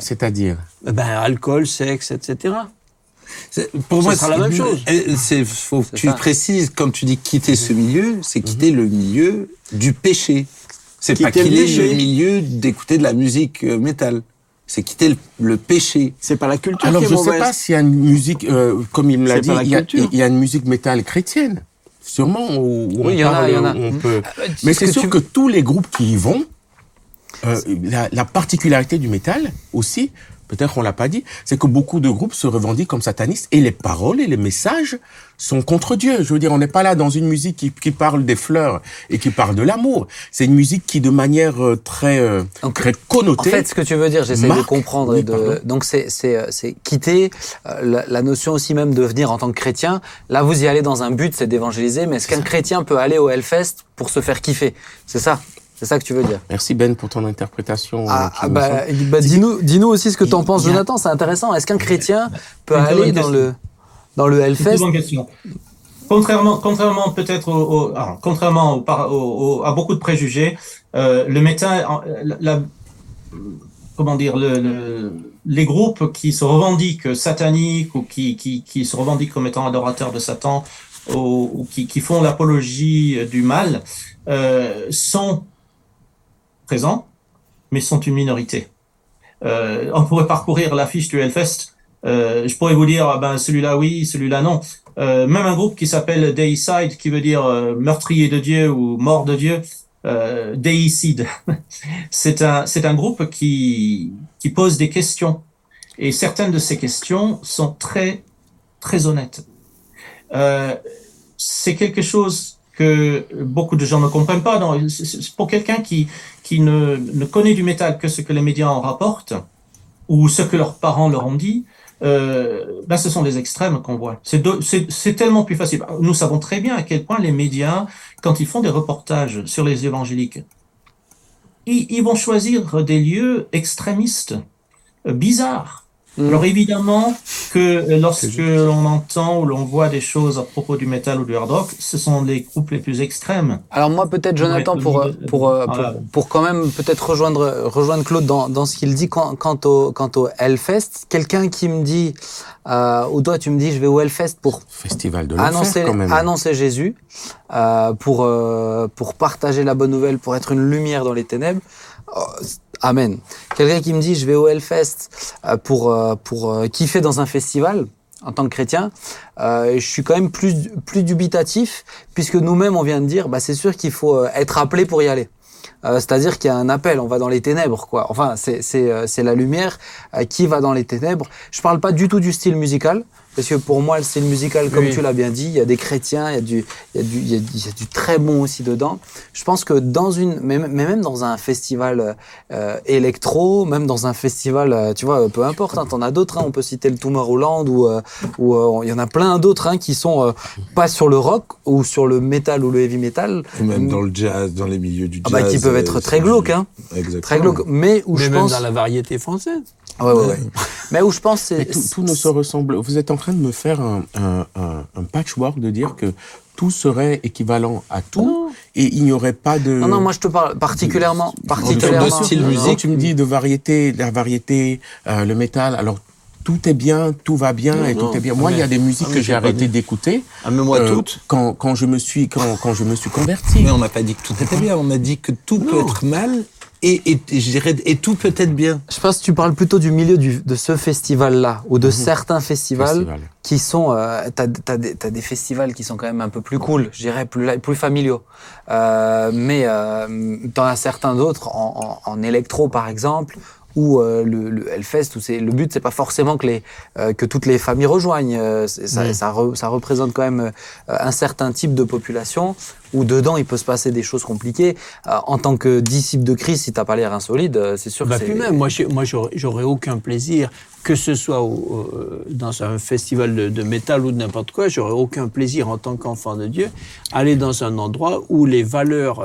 Speaker 2: C'est-à-dire?
Speaker 3: Eh Ben, alcool, sexe, etc.
Speaker 4: C'est- Pour
Speaker 3: Ce
Speaker 4: moi,
Speaker 3: sera la
Speaker 4: c'est-
Speaker 3: même chose.
Speaker 4: C'est faut que
Speaker 1: C'est
Speaker 4: tu
Speaker 1: ça.
Speaker 4: précises quand tu dis quitter ce milieu, c'est quitter le milieu du péché. C'est pas
Speaker 3: Quitter le
Speaker 4: milieu d'écouter de la musique euh, métal. C'est quitter le, le péché.
Speaker 6: C'est pas la culture
Speaker 2: Alors
Speaker 6: qui est
Speaker 2: je sais
Speaker 6: mauvaise.
Speaker 2: pas s'il y a une musique, euh, comme il me l'a
Speaker 6: C'est
Speaker 2: dit, il y, a,
Speaker 6: culture.
Speaker 2: il y a une musique métal chrétienne, sûrement. Où, où
Speaker 1: Oui, il y en a, il y en a. Mhm.
Speaker 2: peut.
Speaker 1: Euh,
Speaker 2: Mais
Speaker 1: ce
Speaker 2: c'est sûr
Speaker 1: tu-
Speaker 2: que tous les groupes qui y vont, Euh, la, la particularité du métal aussi, peut-être on l'a pas dit, c'est que beaucoup de groupes se revendiquent comme satanistes et les paroles et les messages sont contre Dieu. Je veux dire, on n'est pas là dans une musique qui, qui parle des fleurs et qui parle de l'amour. C'est une musique qui, de manière euh, très, euh,
Speaker 1: Donc,
Speaker 2: très
Speaker 1: En
Speaker 2: connotée,
Speaker 1: fait, ce que tu veux dire, j'essaie de comprendre.
Speaker 2: oui,
Speaker 1: et de... Donc, c'est c'est euh, c'est quitter la, la notion aussi même de venir en tant que chrétien. Là, vous y allez dans un but, c'est d'évangéliser. Mais est-ce qu'un chrétien peut aller au Hellfest pour se faire kiffer? C'est ça? C'est ça que tu veux dire
Speaker 2: Merci Ben pour ton interprétation. euh,
Speaker 1: Ah,
Speaker 2: qui
Speaker 1: ah bah, bah, dis-nous dis aussi ce que
Speaker 2: il-
Speaker 1: t'en penses,
Speaker 2: a-
Speaker 1: Jonathan. C'est intéressant. Est-ce qu'un chrétien peut aller dans
Speaker 5: question.
Speaker 1: le dans le
Speaker 5: C'est une
Speaker 1: Hellfest
Speaker 5: bonne question. Contrairement, contrairement peut-être au, au- ah, contrairement au, par- au- au- à beaucoup de préjugés, euh, le métal, en- la, la- comment dire, le, le- les groupes qui se revendiquent sataniques ou qui, qui, qui se revendiquent comme étant adorateurs de Satan ou, ou qui, qui font l'apologie du mal euh, sont présents, mais sont une minorité. Euh, on pourrait parcourir l'affiche du Hellfest. Euh, je pourrais vous dire, ah ben celui-là oui, celui-là non. Euh, même un groupe qui s'appelle Deicide, qui veut dire meurtrier de Dieu ou mort de Dieu, euh, Deicide. c'est un c'est un groupe qui qui pose des questions et certaines de ces questions sont très très honnêtes. C'est quelque chose que beaucoup de gens ne comprennent pas. Non, pour quelqu'un qui qui ne, connaît du métal que ce que les médias en rapportent ou ce que leurs parents leur ont dit, euh, ben ce sont les extrêmes qu'on voit. C'est tellement plus facile. Nous savons très bien à quel point les médias, quand ils font des reportages sur les évangéliques, ils, ils vont choisir des lieux extrémistes, euh, bizarres.
Speaker 1: Mhm.
Speaker 5: Alors évidemment que euh, lorsque l'on entend ou l'on voit des choses à propos du métal ou du hard rock, ce sont les groupes les plus extrêmes.
Speaker 1: Alors moi peut-être Jonathan pour euh, pour euh,
Speaker 5: voilà.
Speaker 1: pour, pour quand même peut-être rejoindre rejoindre Claude dans, dans ce qu'il dit quant, quant au quant au Hellfest. Quelqu'un qui me dit euh, ou toi tu me dis je vais au Hellfest pour
Speaker 2: Festival de
Speaker 1: annoncer
Speaker 2: quand même.
Speaker 1: annoncer Jésus euh, pour euh, pour partager la bonne nouvelle pour être une lumière dans les ténèbres. Oh, amen. Quelqu'un qui me dit je vais au Hellfest euh, pour euh, pour euh, kiffer dans un festival en tant que chrétien, euh, je suis quand même plus plus dubitatif puisque nous-mêmes on vient de dire bah c'est sûr qu'il faut être appelé pour y aller. Euh, C'est-à-dire qu'il y a un appel, on va dans les ténèbres, quoi. Enfin, c'est la lumière qui va dans les ténèbres. Je parle pas du tout du style musical, parce que pour moi, le style musical, comme
Speaker 3: Oui.
Speaker 1: tu l'as bien dit, il y a des chrétiens, il y a du il y a du il y a, du- il y a du très bon aussi dedans. Je pense que dans une, mais, même dans un festival euh, électro, même dans un festival, euh, tu vois, peu importe, hein, t'en as d'autres. Hein, on peut citer le Tomorrowland ou euh, ou euh, il y en a plein d'autres hein, qui sont euh, pas sur le rock ou sur le metal ou le heavy metal,
Speaker 4: Ou même dans le jazz, dans les milieux du
Speaker 1: ah
Speaker 4: jazz.
Speaker 1: bah, qui peuvent
Speaker 4: euh,
Speaker 1: être
Speaker 4: c'est-
Speaker 1: très glauques, hein.
Speaker 4: Exactement.
Speaker 1: très glauques, mais où
Speaker 3: Mais
Speaker 1: je
Speaker 3: même
Speaker 1: pense,
Speaker 3: dans la variété française.
Speaker 1: Ouais, ouais, ouais. mais où je pense, c'est
Speaker 2: tout, tout ne se ressemble. Vous êtes en train de me faire un, un, un, un patchwork de dire que tout serait équivalent à tout et il n'y aurait pas de.
Speaker 1: Non, non, moi je te parle particulièrement,
Speaker 4: de
Speaker 1: particulièrement.
Speaker 4: style
Speaker 1: Non, non.
Speaker 4: musique,
Speaker 2: Quand tu me dis de variété, la variété, euh, le métal, alors tout est bien, tout va bien
Speaker 4: Non,
Speaker 2: et
Speaker 4: non.
Speaker 2: tout est bien.
Speaker 3: Ah,
Speaker 2: Moi, il y a des musiques
Speaker 4: ah,
Speaker 2: que
Speaker 4: j'ai
Speaker 2: arrêté d'écouter
Speaker 4: Ah, mais moi,
Speaker 2: euh,
Speaker 4: toutes.
Speaker 2: quand, quand je me suis quand, quand je me suis converti.
Speaker 4: Mais on n'a pas dit que tout était bien, on a dit que tout peut être mal et, et, et je dirais, et tout peut être bien.
Speaker 1: Je pense que tu parles plutôt du milieu du, de ce festival-là ou de certains festivals
Speaker 2: Festival.
Speaker 1: qui sont. Euh, t'as, t'as, des, t'as des festivals qui sont quand même un peu plus cool, je dirais plus, plus familiaux. Euh, mais euh, t'en as certains d'autres en, en, en électro par exemple. Ou euh, le, le Hellfest, où le but, c'est pas forcément que les euh, que toutes les familles rejoignent. Euh, ça,
Speaker 2: Oui.
Speaker 1: ça, re- ça représente quand même un certain type de population où dedans il peut se passer des choses compliquées. En tant que disciple de Christ, si t'as pas l'air insolide, c'est sûr
Speaker 3: Bah,
Speaker 1: que c'est.
Speaker 3: plus même, moi, moi j'aurais aucun plaisir, que ce soit au- dans un festival de, de métal ou de n'importe quoi, j'aurais aucun plaisir en tant qu'enfant de Dieu, aller dans un endroit où les valeurs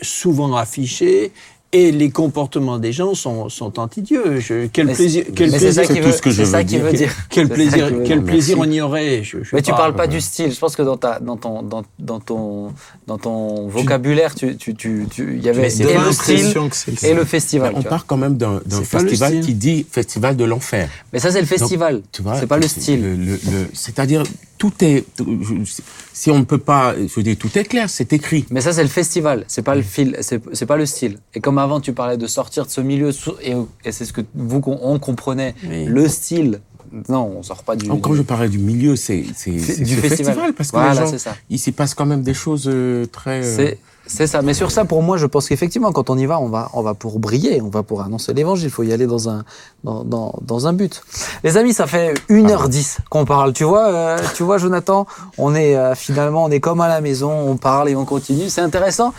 Speaker 3: souvent affichées et les comportements des gens sont, sont anti-Dieu. Quel
Speaker 1: Mais
Speaker 3: plaisir,
Speaker 1: c'est-
Speaker 3: quel
Speaker 1: mais
Speaker 3: plaisir,
Speaker 1: ça
Speaker 2: ce que je
Speaker 1: qui
Speaker 2: dire.
Speaker 1: veut dire.
Speaker 3: quel plaisir, quel on y aurait. Je, je
Speaker 1: Mais tu
Speaker 3: pas-
Speaker 1: parles pas du style. Je pense que dans ta, dans ton, dans, dans ton, dans ton vocabulaire, tu, tu, tu, tu, il y avait et le style
Speaker 4: l'impression que c'est le
Speaker 1: et le festival.
Speaker 2: on
Speaker 1: tu
Speaker 2: part quand même d'un festival qui dit festival de l'enfer.
Speaker 1: Mais ça, c'est le festival.
Speaker 2: Tu vois,
Speaker 1: C'est pas le style.
Speaker 2: le- le- le- C'est-à-dire, tout est. tout- je- si on ne peut pas. Je dire, tout est clair, c'est écrit.
Speaker 1: Mais ça, c'est le festival. C'est pas le fil. C'est, pas le style. Et comme avant, tu parlais de sortir de ce milieu et, et c'est ce que vous on comprenait.
Speaker 3: Oui.
Speaker 1: Le style. Non, on sort pas du.
Speaker 2: Quand je parlais du milieu, c'est
Speaker 1: du
Speaker 2: ce
Speaker 1: festival.
Speaker 2: parce que
Speaker 1: Voilà,
Speaker 2: les gens,
Speaker 1: ça.
Speaker 2: il s'y passe quand même des choses euh, très. euh,
Speaker 1: C'est, C'est ça. Mais sur ça, pour moi, je pense qu'effectivement, quand on y va, on va, on va pour briller, on va pour annoncer l'évangile. Il faut y aller dans un, dans, dans, dans un but. Les amis, ça fait 1h10 qu'on parle. Tu vois, euh, tu vois, Jonathan, on est euh, finalement, on est comme à la maison, on parle et on continue. C'est intéressant.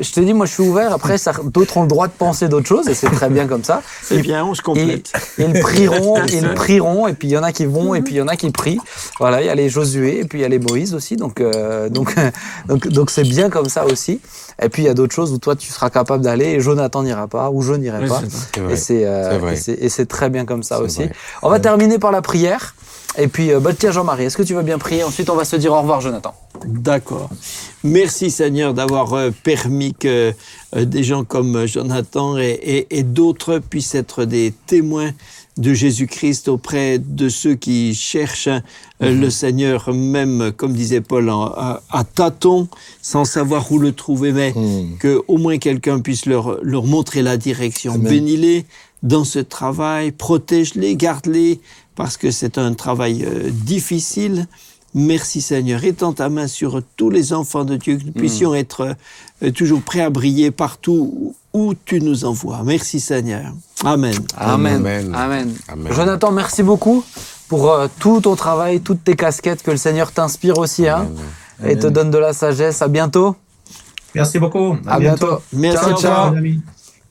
Speaker 1: Je te dis, moi, je suis ouvert. Après, ça- d'autres ont le droit de penser d'autres choses et c'est très bien comme ça.
Speaker 3: C'est bien, on se
Speaker 1: Et,
Speaker 3: complète.
Speaker 1: ils prieront, ils prieront, et puis il y en a qui vont, et puis il y en a qui prient. Voilà, il y a les Josué, et puis il y a les Moïse aussi. Donc, euh, donc, donc, donc c'est bien comme ça aussi. Et puis il y a d'autres choses où toi tu seras capable d'aller, et Jonathan n'ira pas, ou je n'irai
Speaker 3: Oui,
Speaker 1: pas. Et c'est euh, et très bien comme ça aussi.
Speaker 2: vrai.
Speaker 1: On va terminer par la prière. Et puis, euh, bah, tiens Jean-Marie, est-ce que tu veux bien prier? Ensuite, on va se dire au revoir, Jonathan.
Speaker 3: D'accord. Merci Seigneur d'avoir euh, permis que euh, des gens comme Jonathan et, et- et d'autres puissent être des témoins de Jésus-Christ auprès de ceux qui cherchent euh, le Seigneur, même, comme disait Paul, à, à tâtons, sans savoir où le trouver, mais
Speaker 4: Mm.
Speaker 3: que au moins quelqu'un puisse leur, leur montrer la direction. Bénis-les dans ce travail, protège-les, garde-les, parce que c'est un travail euh, difficile. Merci Seigneur. Étends ta main sur tous les enfants de Dieu, que nous puissions être euh, toujours prêts à briller partout où tu nous envoies. Merci Seigneur. Amen.
Speaker 1: Amen.
Speaker 2: Amen.
Speaker 1: Amen.
Speaker 2: Amen.
Speaker 1: Jonathan, merci beaucoup pour euh, tout ton travail, toutes tes casquettes, que le Seigneur t'inspire aussi, hein, et te donne de la sagesse. À bientôt.
Speaker 5: Merci beaucoup.
Speaker 1: À, bientôt.
Speaker 3: Merci,
Speaker 1: Ciao, ciao.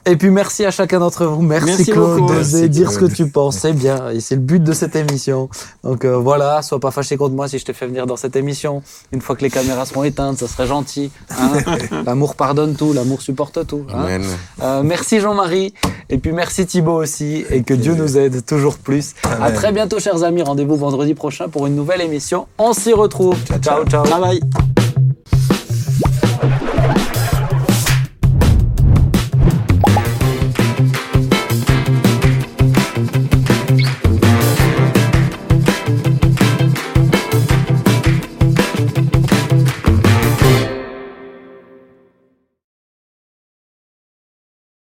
Speaker 1: Et puis merci à chacun d'entre vous. Merci,
Speaker 3: Merci
Speaker 1: Claude d'oser dire ce que tu penses. C'est bien. Et c'est le but de cette émission. Donc euh, voilà, sois pas fâché contre moi si je te fais venir dans cette émission. Une fois que les caméras seront éteintes, ça serait gentil. hein. l'amour pardonne tout, l'amour supporte tout. hein.
Speaker 2: Amen.
Speaker 1: Euh, merci Jean-Marie. Et puis merci Thibaut aussi. Et que Dieu nous aide toujours plus. À très bientôt chers amis. Rendez-vous vendredi prochain pour une nouvelle émission. On s'y retrouve. ciao. ciao.
Speaker 3: Bye bye.